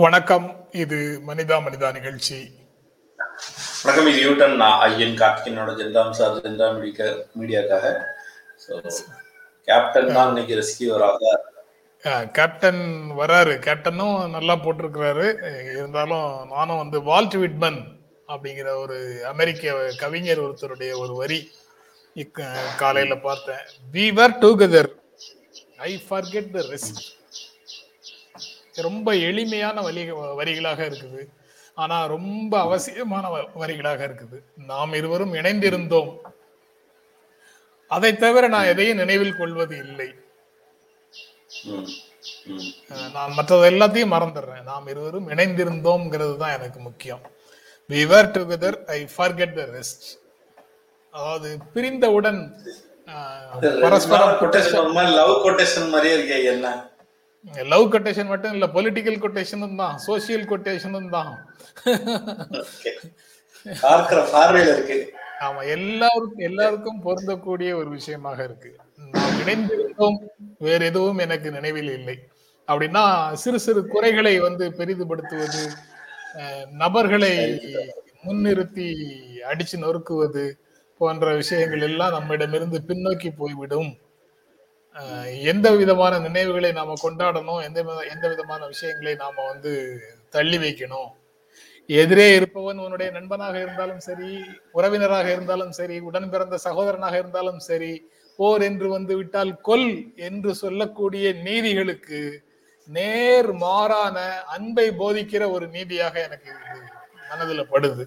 வணக்கம். இது மனிதா மனிதா நிகழ்ச்சி. வணக்கம் இது யூட்டன் நான் ஐயன் கார்த்திகனோட ஜெண்டாம் சார் ஜெண்டா மீடியா மீடியாக்காக. கேப்டன் தான் இன்னைக்கு ரெஸ்கியூ அஹ், கேப்டன் வராரு. கேப்டனும் நல்லா போட்டிருக்கிறாரு. இருந்தாலும் நானும் வந்து வால்ட் விட்மன் அப்படிங்கிற ஒரு அமெரிக்க கவிஞர் ஒருத்தருடைய ஒரு வரி காலையில பார்த்தேன். We were together I forget the rest ரொம்ப எளிமையான வழி வரிகளாக இருக்குது. ஆனா ரொம்ப அவசியமான வ- வரிகளாக இருக்குது. நாம் இருவரும் இணைந்திருந்தோம். அதை தவிர நான் எதையும் நினைவில் கொள்வது இல்லை. நான் மற்றது எல்லாத்தையும் மறந்துடுறேன். நாம் இருவரும் இணைந்திருந்தோம்ங்கிறது தான் எனக்கு முக்கியம். We were together i forget the rest. அதாவது பிரிந்தவுடன் பரஸ்பரம் லவ் கொட்டேஷன் மாதிரியே இருக்கே என்ன? லவ் கொட்டேஷன் மட்டும் இல்ல பொலிட்டிக்கல் கொட்டேஷனும் தான் சோசியல் கொட்டேஷனும் தான். ஆமா எல்லாருக்கும் எல்லாருக்கும் பொருந்தக்கூடிய ஒரு விஷயமாக இருக்கு. இணைந்திருந்தோம் வேற எதுவும் எனக்கு நினைவில் இல்லை. அப்படின்னா சிறு சிறு குறைகளை வந்து பெரிதுபடுத்துவது நபர்களை முன்னிறுத்தி அடிச்சு நொறுக்குவது போன்ற விஷயங்கள் எல்லாம் நம்மிடமிருந்து பின்னோக்கி போய்விடும். எந்த விதமான நினைவுகளை நாம கொண்டாடணும் எந்த எந்த விதமான விஷயங்களை நாம வந்து தள்ளி வைக்கணும்? எதிரே இருப்பவன் உன்னுடைய நண்பனாக இருந்தாலும் சரி உறவினராக இருந்தாலும் சரி உடன் பிறந்த சகோதரனாக இருந்தாலும் சரி போர் என்று வந்து விட்டால் கொல் என்று சொல்லக்கூடிய நீதிகளுக்கு நேர் மாறான அன்பை போதிக்கிற ஒரு நீதியாக எனக்கு மனதுல படுது.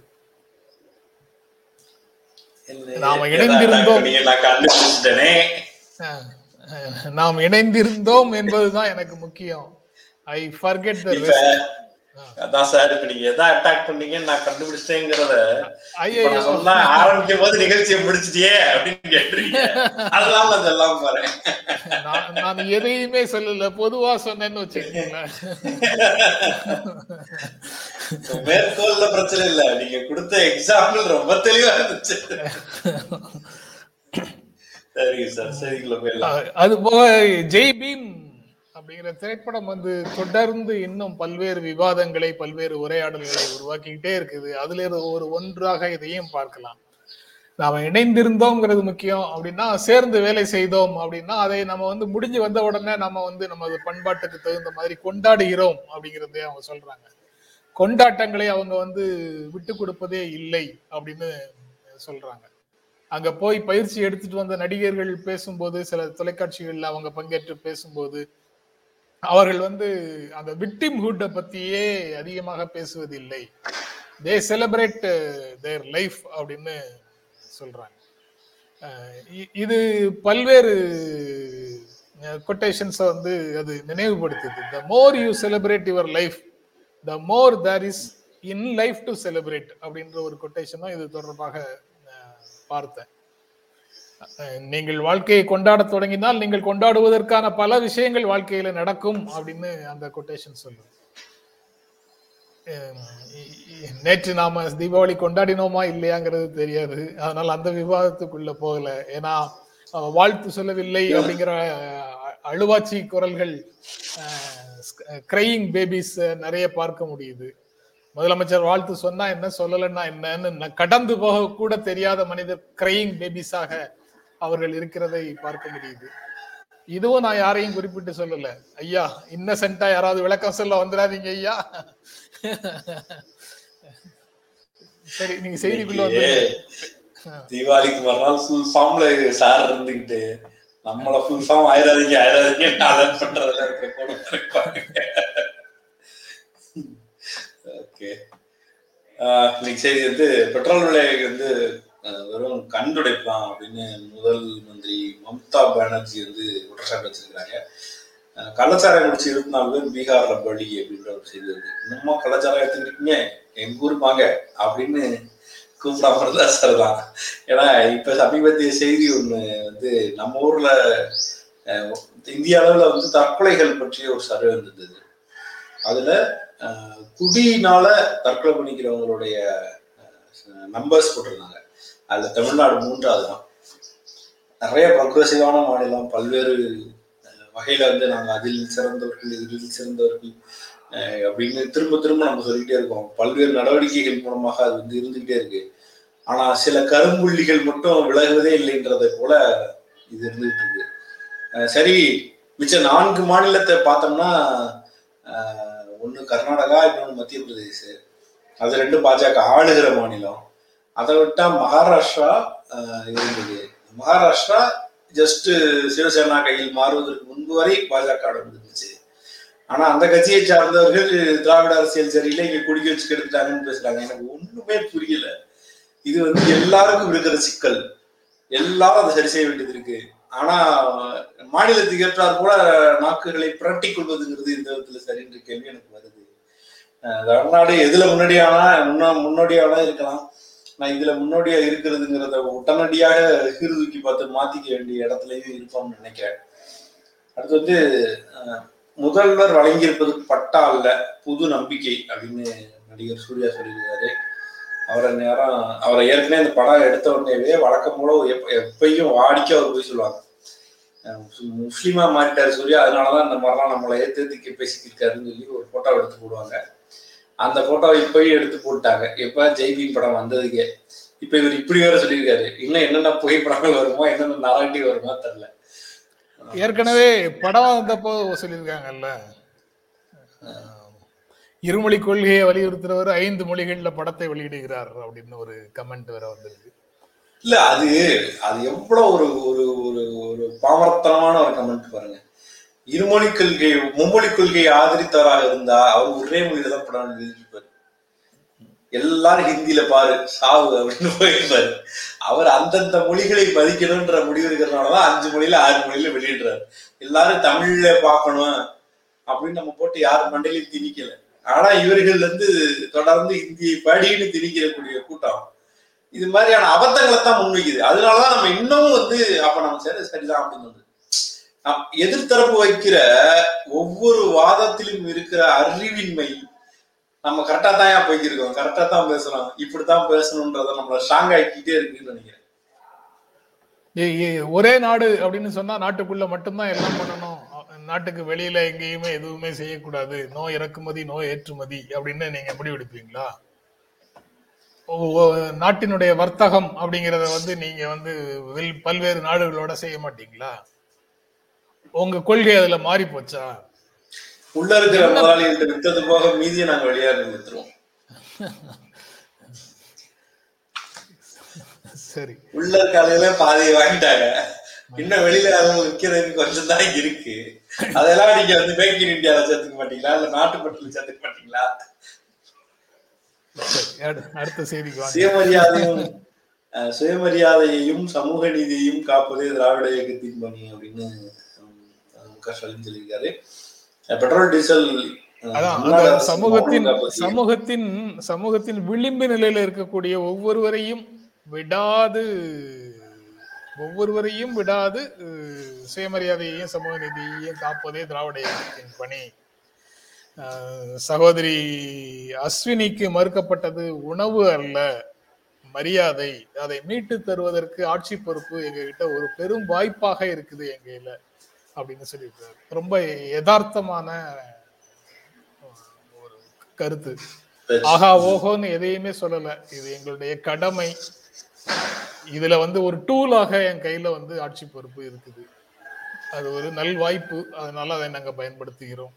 நாம இணைந்திருந்தோம். நாம் இணைந்திருந்தோம் என்பதுதான் எனக்கு முக்கியம். ஐ ஃபர்கெட் த அதான் சார் இப்ப நீங்க எதை அட்டாக் பண்ணீங்கன்னு நான் நான் சொன்னா ஆரம்பிக்கும் போது நிகழ்ச்சியை முடிச்சிட்டியே அப்படின்னு கேட்டுறீங்க அதெல்லாம் நான் சொல்லாம பாருங்க நான் நான் எதையுமே சொல்லல. பொதுவா சொன்னேன்னு வச்சுக்கோங்களேன். மேற்கோள்ல பிரச்சனை இல்ல. நீங்க கொடுத்த எக்ஸாம்பிள் ரொம்ப தெளிவா இருந்துச்சு சரிங்க சார் சரிங்களா போயிடலாம் அஹ் அது போக ஜெய் பீம் அப்படிங்கிற திரைப்படம் வந்து தொடர்ந்து இன்னும் பல்வேறு விவாதங்களை பல்வேறு உரையாடல்களை உருவாக்கிக்கிட்டே இருக்குது. அதுல ஒரு ஒன்றாக இதையும் பார்க்கலாம். நாம இணைந்திருந்தோங்கிறது முக்கியம். அப்படின்னா சேர்ந்து வேலை செய்தோம் அப்படின்னா அதை நம்ம வந்து முடிஞ்சு வந்த உடனே நம்ம வந்து நமது பண்பாட்டுக்கு தகுந்த மாதிரி கொண்டாடுகிறோம் அப்படிங்கிறதே அவங்க சொல்றாங்க. கொண்டாட்டங்களை அவங்க வந்து விட்டு கொடுப்பதே இல்லை அப்படின்னு சொல்றாங்க. அங்க போய் பயிற்சி எடுத்துட்டு வந்த நடிகர்கள் பேசும்போது சில தொலைக்காட்சிகள்ல அவங்க பங்கேற்று பேசும்போது அவர்கள் வந்து அந்த விக்டிம் ஹுட்டை பத்தியே அதிகமாக பேசுவதில்லை. தே செலிப்ரேட் தேர் லைஃப் அப்படின்னு சொல்றாங்க. Uh, இது பல்வேறு uh, கொட்டேஷன்ஸை வந்து அது நினைவுபடுத்துது. The more you celebrate your life the more there is in life to celebrate அப்படின்ற ஒரு கொட்டேஷனும் இது தொடர்பாக பார்த்தேன் நீங்கள் வாழ்க்கையை கொண்டாடத் தொடங்கினால் நீங்கள் கொண்டாடுவதற்கான பல விஷயங்கள் வாழ்க்கையில நடக்கும் அப்படின்னு அந்த கொட்டேஷன் சொல்லுது நேற்று நாம தீபாவளி கொண்டாடினோமா இல்லையாங்கிறது தெரியாது அதனால அந்த விவாதத்துக்குள்ள போகல ஏன்னா வாழ்த்து சொல்லவில்லை அப்படிங்கிற அழுவாச்சி குரல்கள் கிரையிங் பேபிஸ் நிறைய பார்க்க முடியுது முதலமைச்சர் வாழ்த்து சொன்னா என்ன சொல்லலைன்னா என்னன்னு கடந்து போக கூட தெரியாத மனிதர் கிரையிங் பேபிஸாக அவர்கள் இருக்கிறதை பார்க்க முடியுது. இதுவும் நான் யாரையும் குறிப்பிட்டு சொல்லல. ஐயா இன்னசென்ட்டா யாராவது விளக்கம் சொல்ல வந்துடாதீங்க ஐயா. சரி நீங்க செய்திக்குள்ள வந்து தீபாவளிக்கு மறுநாள் ஃபார்ம்ல சார் இருந்துகிட்டு நம்மள ஃபுல் ஃபார்ம் ஆயிராதீங்க ஆயிராதீங்க அலர்ட் பண்றதுல இருக்க கூட ஓகே. இன்னைக்கு செய்தி வந்து பெட்ரோல் விலை வந்து வெறும் கண்டுடைப்பான் அப்படின்னு முதல் மந்திரி மம்தா பானர்ஜி வந்து குற்றச்சாட்டு வச்சிருக்கிறாங்க. ஆஹ், கள்ளச்சாராயம் குடிச்சு இருபத்தி நாலு பேர் பீகார்ல பலி அப்படின்ற ஒரு செய்தி வந்து இன்னமும் கள்ளச்சாராயம் எடுத்துக்கிட்டீங்க? எங்க ஊர் வாங்க அப்படின்னு கூப்பிடாம இருந்தா சரிதான். ஏன்னா இப்ப சமீபத்திய செய்தி ஒண்ணு வந்து நம்ம ஊர்ல இந்திய அளவுல வந்து தற்கொலைகள் பற்றிய ஒரு சர்வே இருந்தது அதுல குடியினால தற்கொலை பண்ணிக்கிறவங்களுடைய நம்பர்ஸ் போட்டிருந்தாங்க. அதுல தமிழ்நாடு மூன்றாவது தான். நிறைய ப்ரொக்ரஸிவான மாநிலம் பல்வேறு வகையில வந்து நாங்கள் அதில் சிறந்தவர்கள் இதில் சிறந்தவர்கள் அப்படின்னு திரும்ப திரும்ப நம்ம சொல்லிக்கிட்டே இருக்கோம். பல்வேறு நடவடிக்கைகள் மூலமாக அது வந்து இருந்துகிட்டே இருக்கு. ஆனா சில கரும்புள்ளிகள் மட்டும் விலகுவதே இல்லைன்றதை போல இது இருந்துகிட்டு இருக்கு. சரி மிச்ச நான்கு மாநிலத்தை பார்த்தோம்னா ஒன்று கர்நாடகா இன்னொன்று மத்திய பிரதேஷ் அது ரெண்டும் பாஜக. ஆளுகிற மாநிலம். அதை விட்டா மகாராஷ்டிரா இருந்தது. மகாராஷ்டிரா ஜஸ்ட் சிவசேனா கையில் மாறுவதற்கு முன்பு வரை பாஜக இருந்துச்சு. ஆனா அந்த கட்சியை சார்ந்தவர்கள் திராவிட அரசியல் சரியில்லை இங்க குடிக்க வச்சு கெடுத்துட்டாங்கன்னு பேசுறாங்க. எனக்கு ஒண்ணுமே புரியல. இது வந்து எல்லாருக்கும் இருக்கிற சிக்கல். எல்லாரும் அதை சரி செய்ய வேண்டியது இருக்கு. ஆனா மாநிலத்துக்கு ஏற்றார் போல நாக்குகளை புரட்டி கொள்வதுங்கிறது இந்த விதத்துல சரின்ற கேள்வி எனக்கு வருது. தமிழ்நாடு எதுல முன்னாடியானா முன்னா முன்னோடியானா இருக்கலாம். நான் இதுல முன்னோடியா இருக்கிறதுங்கிறத உடனடியாக சீர்தூக்கி பார்த்து மாத்திக்க வேண்டிய இடத்துலயும் இருப்போம்னு நினைக்கிறேன். அடுத்து வந்து முதல்வர் வழங்கியிருப்பது பட்டா அல்ல புது நம்பிக்கை அப்படின்னு நடிகர் சூர்யா சொல்லியிருக்காரு. அவரை நேரம் அவரை ஏற்கனவே இந்த படம் எடுத்த உடனேவே வழக்கம் போல எப்ப- எப்பயும் வாடிக்க அவர் போய் சொல்லுவாங்க. முஸ்லீமா மாறிட்டாரு சூர்யா. அதனாலதான் இந்த மாதிரிலாம் நம்மளை ஏத்து பேசிக்கிருக்காருன்னு சொல்லி ஒரு போட்டோ எடுத்து போடுவாங்க. அந்த போட்டோவை இப்பயும் எடுத்து போட்டாங்க. எப்ப? ஜெய்பீம் படம் வந்ததுக்கே. இப்ப இவர் இப்படி வேற சொல்லியிருக்காரு. இன்னும் என்னென்ன புகைப்படங்கள் வருமோ என்னென்ன நரண்டி வருமோ தெரியல. ஏற்கனவே படம் வந்தப்போ சொல்லியிருக்காங்கல்ல. இருமொழி கொள்கையை வலியுறுத்துறவர் ஐந்து மொழிகள்ல படத்தை வெளியிடுகிறார் அப்படின்னு ஒரு கமெண்ட் வேற வந்திருக்கு. இல்ல அது அது எவ்வளவு ஒரு ஒரு ஒரு ஒரு பாமரத்தனமான ஒரு கமெண்ட் பாருங்க. இருமொழி கொள்கை மும்மொழி கொள்கையை ஆதரித்தவராக இருந்தா அவர் ஒரே மொழியில தான் படம் எழுதியிருப்பாரு. எல்லாரும் ஹிந்தியில பாரு சாவு அப்படின்னு போயிருப்பாரு. அவர் அந்தந்த மொழிகளை மதிக்கணும்ன்ற முடிவு இருக்கிறதுனாலதான் அஞ்சு மொழியில ஆறு மொழியில வெளியிடுறாரு. எல்லாரும் தமிழ்ல பார்க்கணும் அப்படின்னு நம்ம போட்டு யார் மண்டையிலையும் திணிக்கல. ஆனா இவர்கள் வந்து தொடர்ந்து ஹிந்தியை படின்னு திணிக்கிறக்கூடிய கூட்டம். இது மாதிரியான அபத்தங்களை தான் முன்வைக்குது. அதனாலதான் நம்ம இன்னமும் வந்து அப்ப நம்ம சரி சரிதான் அப்படின்னு வந்து எதிர்த்தரப்பு வைக்கிற ஒவ்வொரு வாதத்திலும் இருக்கிற அறிவின்மை நம்ம கரெக்டா தான் ஏன் போய்க்கிருக்கோம். கரெக்டா தான் பேசுறோம். இப்படித்தான் பேசணும்ன்றத நம்மள ஸ்ட்ராங் ஆக்கிட்டே இருக்குன்னு நினைக்கிறேன். ஒரே நாடு அப்படின்னு சொன்னா நாட்டுக்குள்ள மட்டும்தான் எல்லாம் பண்ணணும். நாட்டுக்கு வெளியில எங்கேயுமே எதுவுமே செய்யக்கூடாது. நோய் இறக்குமதி நோய் ஏற்றுமதி அப்படின்னு நீங்க எப்படி எடுப்பீங்களா நாட்டினுடைய வர்த்தகம் அப்படிங்கறத வந்து நீங்க வந்து பல்வேறு நாடுகளோட செய்ய மாட்டீங்களா? உங்க கொள்கை அதுல மாறி போச்சா? உள்ள இருக்கிற முதலாளிகள்ட்ட வித்தது போக மீதியை நாங்க வெளியாக வித்துருவோம். சரி. உள்ள ஆளுகளே பாதியை வாங்கிட்டாங்க. இன்னும் வெளியில விற்கிறதுக்கு கொஞ்சம் தான் இருக்கு. அதெல்லாம் நீங்க வந்து மேக் இன் இந்தியால சேர்த்துக்க மாட்டீங்களா? இல்ல நாட்டுப்பட்டில சேர்த்துக்க மாட்டீங்களா? அடுத்த செய்திக்கு சுயமரியாதையும் சுயமரியாதையையும் சமூக நீதியையும் காப்பதே திராவிட இயக்கத்தின் பணி அப்படின்னு மு ஸ்டாலின் சொல்லியிருக்காரு. பெட்ரோல் டீசல் சமூகத்தின். சமூகத்தின் சமூகத்தின் விளிம்பு நிலையில இருக்கக்கூடிய ஒவ்வொருவரையும் விடாது ஒவ்வொருவரையும் விடாது சுயமரியாதையையும் சமூக நீதியையும் காப்பதே திராவிட இயக்கத்தின் பணி. சகோதரி அஸ்வினிக்கு மறுக்கப்பட்டது உணவு அல்ல மரியாதை. அதை மீட்டு தருவதற்கு ஆட்சி பொறுப்பு எங்ககிட்ட ஒரு பெரும் வாய்ப்பாக இருக்குது எங்கையில அப்படின்னு சொல்லியிருக்காரு. ரொம்ப யதார்த்தமான ஒரு கருத்து. ஆகா ஓஹோன்னு எதையுமே சொல்லல. இது எங்களுடைய கடமை. இதுல வந்து ஒரு டூலாக என் கையில வந்து ஆட்சி பொறுப்பு இருக்குது. அது ஒரு நல் வாய்ப்பு அதனால அதை நாங்க பயன்படுத்துகிறோம்.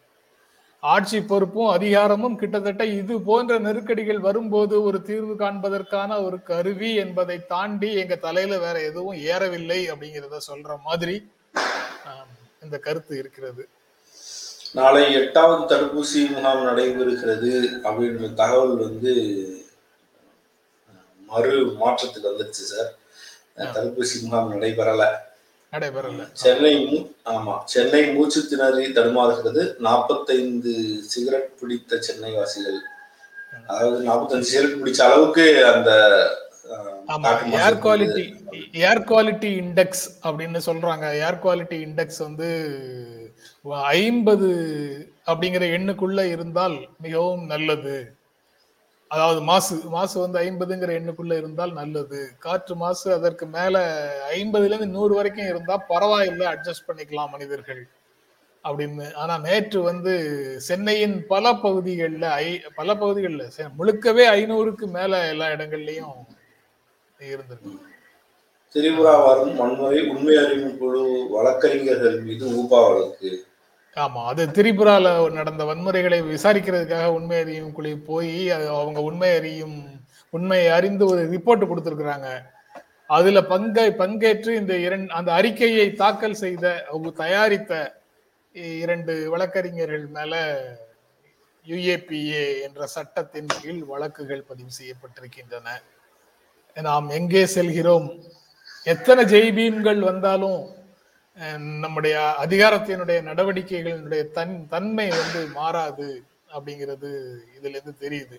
ஆட்சி பொறுப்பும் அதிகாரமும் கிட்டத்தட்ட இது போன்ற நெருக்கடிகள் வரும்போது ஒரு தீர்வு காண்பதற்கான ஒரு கருவி என்பதை தாண்டி எங்க தலையில வேற எதுவும் ஏறவில்லை அப்படிங்கிறத சொல்ற மாதிரி இந்த கருத்து இருக்கிறது. நாளை எட்டாவது தடுப்பூசி முகாம் நடைபெறுகிறது அப்படின்ற தகவல் வந்து மறு மாற்றத்துக்கு வந்துருச்சு சார். தடுப்பூசி முகாம் நடைபெறல. நடைபெறல. சென்னை ஆமா சென்னை மூச்சு திணறி தடுமாறுகிறது. நாற்பத்தைந்து சிகரெட் பிடித்த சென்னை வாசிகள் அதாவது நாற்பத்தஞ்சு சிகரெட் பிடிச்ச அளவுக்கு அந்த air quality air quality index அப்படின்னு சொல்றாங்க. ஏர் குவாலிட்டி இண்டெக்ஸ் வந்து ஐம்பது அப்படிங்கிற எண்ணுக்குள்ள இருந்தால் மிகவும் நல்லது. அதாவது மாசு மாசு வந்து ஐம்பதுங்கிற எண்ணுக்குள்ள இருந்தால் நல்லது. காற்று மாசு அதற்கு மேல ஐம்பதுல இருந்து நூறு வரைக்கும் இருந்தா பரவாயில்லை அட்ஜஸ்ட் பண்ணிக்கலாம் மனிதர்கள். அப்படின்னு ஆனா நேற்று வந்து சென்னையின் பல பகுதிகளில் ஐ பல பகுதிகளில் முழுக்கவே ஐநூறுக்கு மேல எல்லா இடங்கள்லயும் இருந்திருக்கு. திரிபுரா வரும் வன்முறை உண்மை அறிவு குழு வழக்கறிஞர்கள் மீது ஊபா வழக்கு ஆமா அது திரிபுரால நடந்த வன்முறைகளை விசாரிக்கிறதுக்காக உண்மை அறியும் குழு போய் அது அவங்க உண்மை அறியும் உண்மையை அறிந்து ஒரு ரிப்போர்ட் கொடுத்துருக்குறாங்க. அதுல பங்கை பங்கேற்று இந்த இரண்டு அந்த அறிக்கையை தாக்கல் செய்த அவங்க தயாரித்த இரண்டு வழக்கறிஞர்கள் மேல யுஏபிஏ என்ற சட்டத்தின் கீழ் வழக்குகள் பதிவு செய்யப்பட்டிருக்கின்றன. நாம் எங்கே செல்கிறோம்? எத்தனை ஜெய்பீம்கள் வந்தாலும் நம்முடைய அதிகாரத்தினுடைய நடவடிக்கைகளினுடைய தன் தன்மை வந்து மாறாது அப்படிங்கிறது இதுல இருந்து தெரியுது.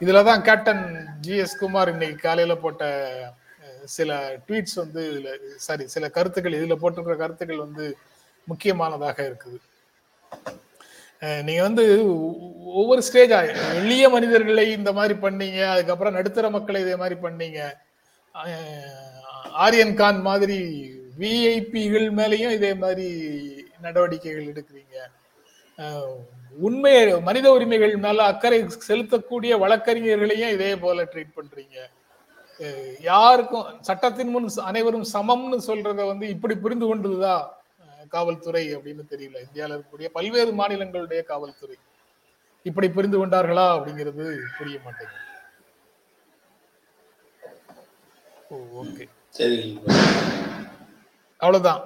இதுலதான் கேப்டன் ஜி எஸ் குமார் இன்னைக்கு காலையில போட்ட சில ட்வீட்ஸ் வந்து இதுல சாரி சில கருத்துக்கள் இதுல போட்டிருக்கிற கருத்துக்கள் வந்து முக்கியமானதாக இருக்குது. நீங்க வந்து ஒவ்வொரு ஸ்டேஜ் எளிய மனிதர்களை இந்த மாதிரி பண்ணீங்க அதுக்கப்புறம் நடுத்தர மக்களை இதே மாதிரி பண்ணீங்க. ஆரியன் கான் மாதிரி விஐபிகள் மேலேயும் இதே மாதிரி நடவடிக்கைகள் எடுக்கிறீங்க. உண்மை மனித உரிமைகள் மேல அக்கறை செலுத்தக்கூடிய வழக்கறிஞர்களையும் இதே போல ட்ரீட் பண்றீங்க. யாருக்கும் சட்டத்தின் முன் அனைவரும் சமம்னு சொல்றத வந்து இப்படி புரிந்து கொண்டதுதா காவல்துறை அப்படின்னு தெரியல. இந்தியாவில் இருக்கக்கூடிய பல்வேறு மாநிலங்களுடைய காவல்துறை. இப்படி புரிந்து கொண்டார்களா அப்படிங்கிறது புரிய மாட்டேங்குது. Oh okay. சரி. அவ்வளவுதான்.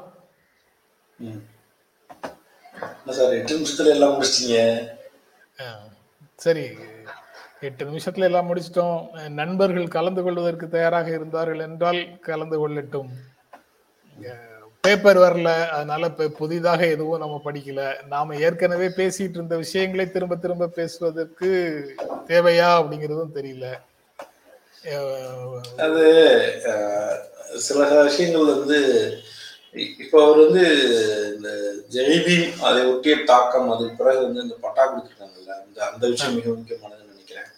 சார் எட்டு நிமிஷத்துல எல்லாம் முடிச்சிட்டீங்க? ஆ, சரி. எட்டு நிமிஷத்துல எல்லாம் முடிச்சிட்டோம். நண்பர்கள் கலந்து கொள்வதற்கு தயாராக இருந்தார்கள் என்றால் கலந்து கொள்ளட்டும். பேப்பர் வரல. அதனால இப்ப புதிதாக எதுவும் நம்ம படிக்கல. நாம ஏற்கனவே பேசிட்டு இருந்த விஷயங்களை திரும்ப திரும்ப பேசுவதற்கு தேவையா அப்படிங்கிறதும் தெரியல. அது சில விஷயங்கள் வந்து இப்போ அவர் வந்து இந்த ஜெய்பீம் அதை ஒட்டிய தாக்கம் அதுக்கு பிறகு வந்து இந்த பட்டா கொடுத்துருக்காங்கல்ல அந்த அந்த விஷயம் மிக முக்கியமானதுன்னு நினைக்கிறேன்.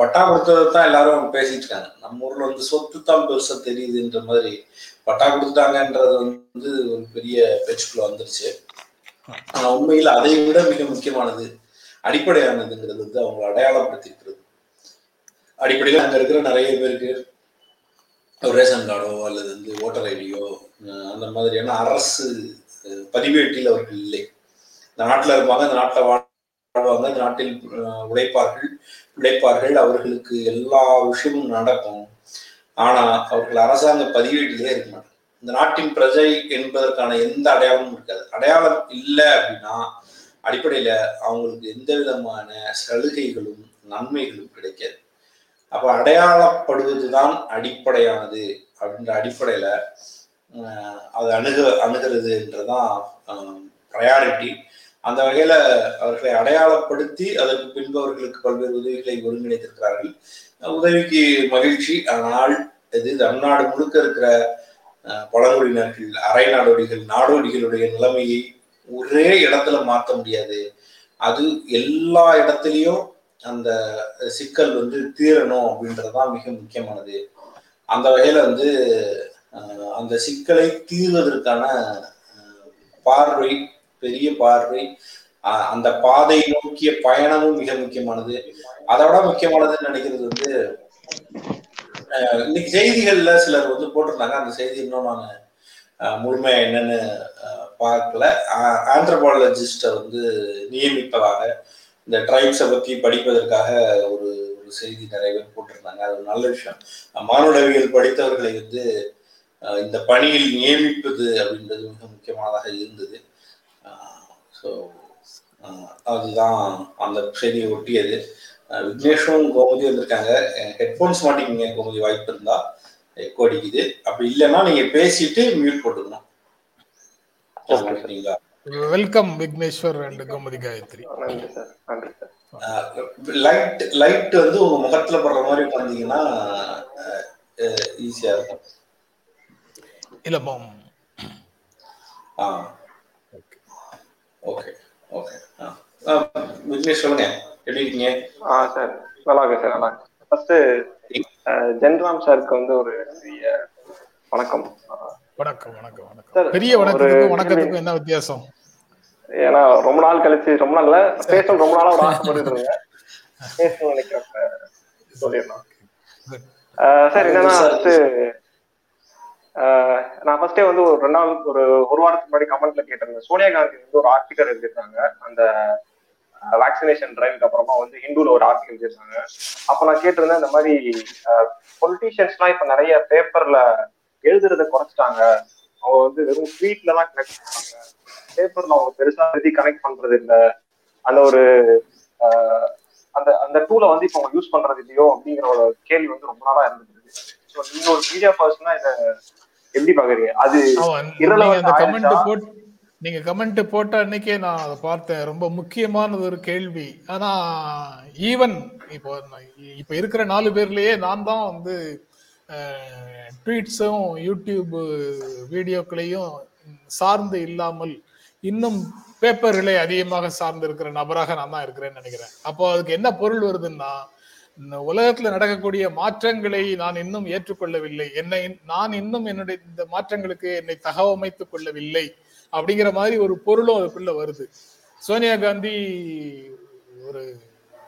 பட்டா கொடுத்ததை தான் எல்லாரும் பேசிட்டு இருக்காங்க. நம்ம ஊர்ல வந்து சொத்து தான் பெருசா தெரியுதுன்ற மாதிரி பட்டா கொடுத்துட்டாங்கன்றது வந்து ஒரு பெரிய பேச்சுக்குள்ள வந்துருச்சு. ஆனா உண்மையில் அதை விட மிக முக்கியமானது அடிப்படையானதுங்கிறது வந்து அவங்களை அடையாளப்படுத்திருக்கிறது அடிப்படையில் அங்க இருக்கிற நிறைய பேருக்கு ரேஷன் கார்டோ அல்லது வந்து ஓட்டர் ஐடியோ அந்த மாதிரியான அரசு பதிவேட்டில் அவர்கள் இல்லை. இந்த நாட்டில் இருப்பாங்க இந்த நாட்டில் வாழ்வாங்க இந்த நாட்டில் உழைப்பார்கள் உழைப்பார்கள் அவர்களுக்கு எல்லா விஷயமும் நடக்கும். ஆனா அவர்கள் அரசாங்க பதிவேட்டிலே இருக்க மாட்டாங்க. இந்த நாட்டின் பிரஜை என்பதற்கான எந்த அடையாளமும் இருக்காது. அடையாளம் இல்லை அப்படின்னா அடிப்படையில அவங்களுக்கு எந்த விதமான சலுகைகளும் நன்மைகளும் கிடைக்காது. அப்ப அடையாளப்படுவதுதான் அடிப்படையானது அப்படின்ற அடிப்படையில அது அணுக அணுகிறதுன்றதான் ப்ரையாரிட்டி அந்த வகையில அவர்களை அடையாளப்படுத்தி அதற்கு பின்பு அவர்களுக்கு பல்வேறு உதவிகளை ஒருங்கிணைத்திருக்கிறார்கள். உதவிக்கு மகிழ்ச்சி. ஆனால் இது தமிழ்நாடு முழுக்க இருக்கிற பழங்குடியினர்கள் அரை நாடோடிகள் நாடோடிகளுடைய நிலைமையை ஒரே இடத்துல மாற்ற முடியாது. அது எல்லா இடத்துலையும் அந்த சிக்கல் வந்து தீரணும் அப்படின்றதுதான் மிக முக்கியமானது. அந்த வகையில வந்து அந்த சிக்கலை தீர்வதற்கான பார்வை பெரிய பார்வை அந்த பாதை நோக்கிய பயணமும் மிக முக்கியமானது. அதை விட முக்கியமானதுன்னு நினைக்கிறது வந்து இன்னைக்கு செய்திகள்ல சிலர் வந்து போட்டிருந்தாங்க. அந்த செய்தி இன்னும் நான் முழுமையா என்னன்னு பார்க்கல. ஆந்த்ரபாலஜிஸ்டை வந்து நியமிப்பதாக இந்த ட்ரைப்ஸை பத்தி படிப்பதற்காக ஒரு ஒரு செய்தி நிறைய பேர் போட்டிருந்தாங்க. அது ஒரு நல்ல விஷயம். மானுடவியல் படித்தவர்களை வந்து இந்த பணியில் நியமிப்பது அப்படின்றது மிக முக்கியமானதாக இருந்தது. ஸோ அதுதான் அந்த செய்தியை ஒட்டியது. விக்னேஷும் கோமதி வந்திருக்காங்க. ஹெட்ஃபோன்ஸ் மாட்டிக்கிங்க கோமதி வாய்ப்பு இருந்தா. எக்கோ அடிக்குது. அப்படி இல்லைன்னா நீங்க பேசிட்டு மியூட் போட்டுக்கணும். சரிங்களா வெல்கம் விக்னேஸ்வர் அண்ட் கோமதி காயத்ரி. நன்றி சார். நன்றி சார். லைட் லைட் வந்து உங்க முகத்துல படுற மாதிரி உட்காந்தீங்கன்னா ஈஸியா இருக்கும். இல்ல மாம் ஆ. ஓகே ஓகே ஆ. விக்னேஷ் சொல்லுங்க. எப்படி இருக்கீங்க? ஆ சார் நல்லா இருக்கு சார் நல்லா ஃபர்ஸ்ட் ஜென்ராம் சாருக்கு வந்து ஒரு பெரிய வணக்கம். வணக்கம் வணக்கம் வணக்கம். சார், பெரிய கேள்வி. வணக்கத்துக்கும் என்ன வித்தியாசம்? ஏன்னா ரொம்ப நாள் கழிச்சு ரொம்ப நாள் இல்ல பேசணும் ரொம்ப நாளா ஒரு ஆசைப்பட்டு இருந்தேன். பேசணும்னு நினைக்கிறப்ப சொல்லிடலாம். ஆஹ் சார் என்னன்னா ஃபர்ஸ்ட் நான் ஃபர்ஸ்டே வந்து ஒரு ரெண்டு நாள் ஒரு ஒரு வாரத்துக்கு முன்னாடி கமெண்ட்ல கேட்டிருந்தேன். சோனியா காந்தி வந்து ஒரு ஆர்டிக்கல் எழுதியிருந்தாங்க. அந்த வேக்சினேஷன் டிரைவுக்கு அப்புறமா வந்து ஹிந்துல ஒரு ஆர்டிக்கல் எழுதியிருந்தாங்க. அப்ப நான் கேட்டிருந்தேன் இந்த மாதிரி பொலிட்டீஷியன்ஸ்லாம் இப்ப நிறைய பேப்பர்ல எழுதுறத குறைச்சிட்டாங்க. அவங்க வந்து வெறும் ட்வீட்ல தான் கனெக்ட் பண்றாங்க. பேப்பர்ல அவங்க பெருசா எழுதி கனெக்ட் பண்றது இல்ல. அந்த ஒரு அந்த அந்த டூலை வந்து இப்போ அவங்க யூஸ் பண்றது இல்லையோ அப்படிங்கிற ஒரு கேள்வி வந்து ரொம்ப நாளா இருந்துருக்கு ஸோ நீங்க ஒரு மீடியா பர்சனா இதை எப்படி பாக்குறீங்க? அது கமெண்ட் நீங்க கமெண்ட் போட்ட அன்னைக்கே நான் அதை பார்த்தேன். ரொம்ப முக்கியமானது ஒரு கேள்வி. ஆனா ஈவன் இப்போ இப்ப இருக்கிற நாலு பேர்லயே நான் தான் வந்து ட்வீட்ஸும் யூடியூப் வீடியோக்களையும் சார்ந்து இல்லாமல் இன்னும் பேப்பர்களை அதிகமாக சார்ந்து இருக்கிற நபராக நான் தான் இருக்கிறேன்னு நினைக்கிறேன். அப்போ அதுக்கு என்ன பொருள் வருதுன்னா இந்த உலகத்துல நடக்கக்கூடிய மாற்றங்களை நான் இன்னும் ஏற்றுக்கொள்ளவில்லை. என்னை நான் இன்னும் என்னுடைய இந்த மாற்றங்களுக்கு என்னை தகவமைத்துக் கொள்ளவில்லை அப்படிங்கிற மாதிரி ஒரு பொருளும் அதுக்குள்ள வருது. சோனியா காந்தி ஒரு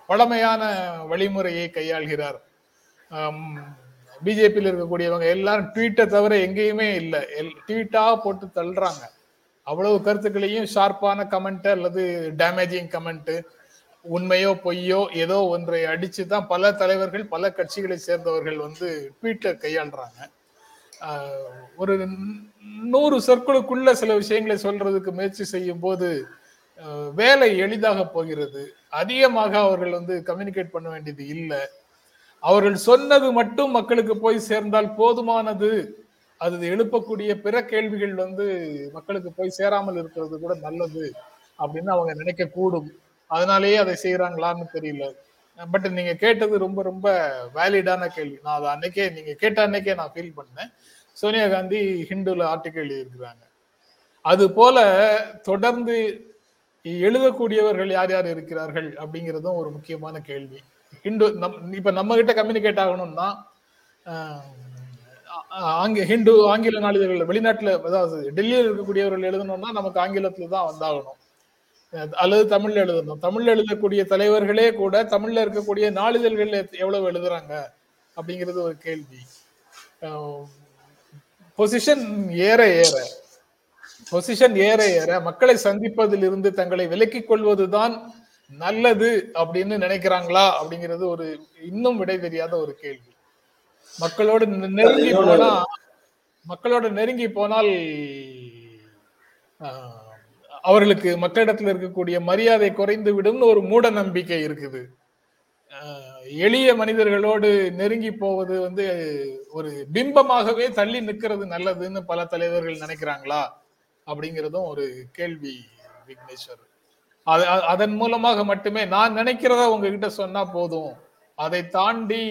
பழமையான வழிமுறையை கையாள்கிறார். பிஜேபியில் இருக்கக்கூடியவங்க எல்லாரும் ட்வீட்டை தவிர எங்கேயுமே இல்லை. எல் ட்வீட்டாக போட்டு தள்ளுறாங்க. அவ்வளவு கருத்துக்களையும் ஷார்ப்பான கமெண்ட் அல்லது டேமேஜிங் கமெண்ட்டு உண்மையோ பொய்யோ ஏதோ ஒன்றை அடிச்சு தான் பல தலைவர்கள் பல கட்சிகளை சேர்ந்தவர்கள் வந்து ட்வீட்டர் கையாளுறாங்க. ஒரு நூறு சொற்களுக்குள்ள சில விஷயங்களை சொல்றதுக்கு முயற்சி செய்யும் போது வேலை எளிதாக போகிறது. அதிகமாக அவர்கள் வந்து கம்யூனிகேட் பண்ண வேண்டியது இல்லை. அவர்கள் சொன்னது மட்டும் மக்களுக்கு போய் சேர்ந்தால் போதுமானது. அது எழுப்பக்கூடிய பிற கேள்விகள் வந்து மக்களுக்கு போய் சேராமல் இருக்கிறது கூட நல்லது அப்படின்னு அவங்க நினைக்க கூடும் அதனாலேயே அதை செய்யறாங்களான்னு தெரியல. பட் நீங்க கேட்டது ரொம்ப ரொம்ப வேலிடான கேள்வி. நான் அதை அன்னைக்கே நீங்க கேட்ட அன்னைக்கே நான் ஃபீல் பண்ணேன். சோனியா காந்தி ஹிந்துல ஆர்டிக்கல் எழுதியிருக்கிறாங்க. அது போல தொடர்ந்து எழுதக்கூடியவர்கள் யார் யார் இருக்கிறார்கள் அப்படிங்கிறதும் ஒரு முக்கியமான கேள்வி. ஹிந்து நம் இப்ப நம்ம கிட்ட கம்யூனிகேட் ஆகணும்னா ஆங்க ஹிந்து ஆங்கில நாளிதழ்கள் வெளிநாட்டுல அதாவது டெல்லியில் இருக்கக்கூடியவர்கள் எழுதணும்னா நமக்கு ஆங்கிலத்துல தான் வந்தாகணும். அல்லது தமிழ்ல எழுதணும். தமிழ்ல எழுதக்கூடிய தலைவர்களே கூட தமிழ்ல இருக்கக்கூடிய நாளிதழ்கள் எவ்வளவு எழுதுறாங்க அப்படிங்கிறது ஒரு கேள்வி. பொசிஷன் ஏற ஏற பொசிஷன் ஏற ஏற மக்களை சந்திப்பதில் இருந்து தங்களை விலக்கிக் கொள்வதுதான் நல்லது அப்படின்னு நினைக்கிறாங்களா அப்படிங்கிறது ஒரு இன்னும் விடை தெரியாத ஒரு கேள்வி. மக்களோடு நெருங்கி போனா மக்களோட நெருங்கி போனால் அவர்களுக்கு மக்களிடத்தில் இருக்கக்கூடிய மரியாதை குறைந்து விடும்னு ஒரு மூட நம்பிக்கை இருக்குது. எளிய மனிதர்களோடு நெருங்கி போவது வந்து ஒரு பிம்பமாகவே தள்ளி நிற்கிறது நல்லதுன்னு பல தலைவர்கள் நினைக்கிறாங்களா? அப்படிங்கிறதும் ஒரு கேள்வி விக்னேஸ்வர். அது அதன் மூலமாக மட்டுமே நான் நினைக்கிறத உங்ககிட்ட சொன்னா போதும். அதை தாண்டி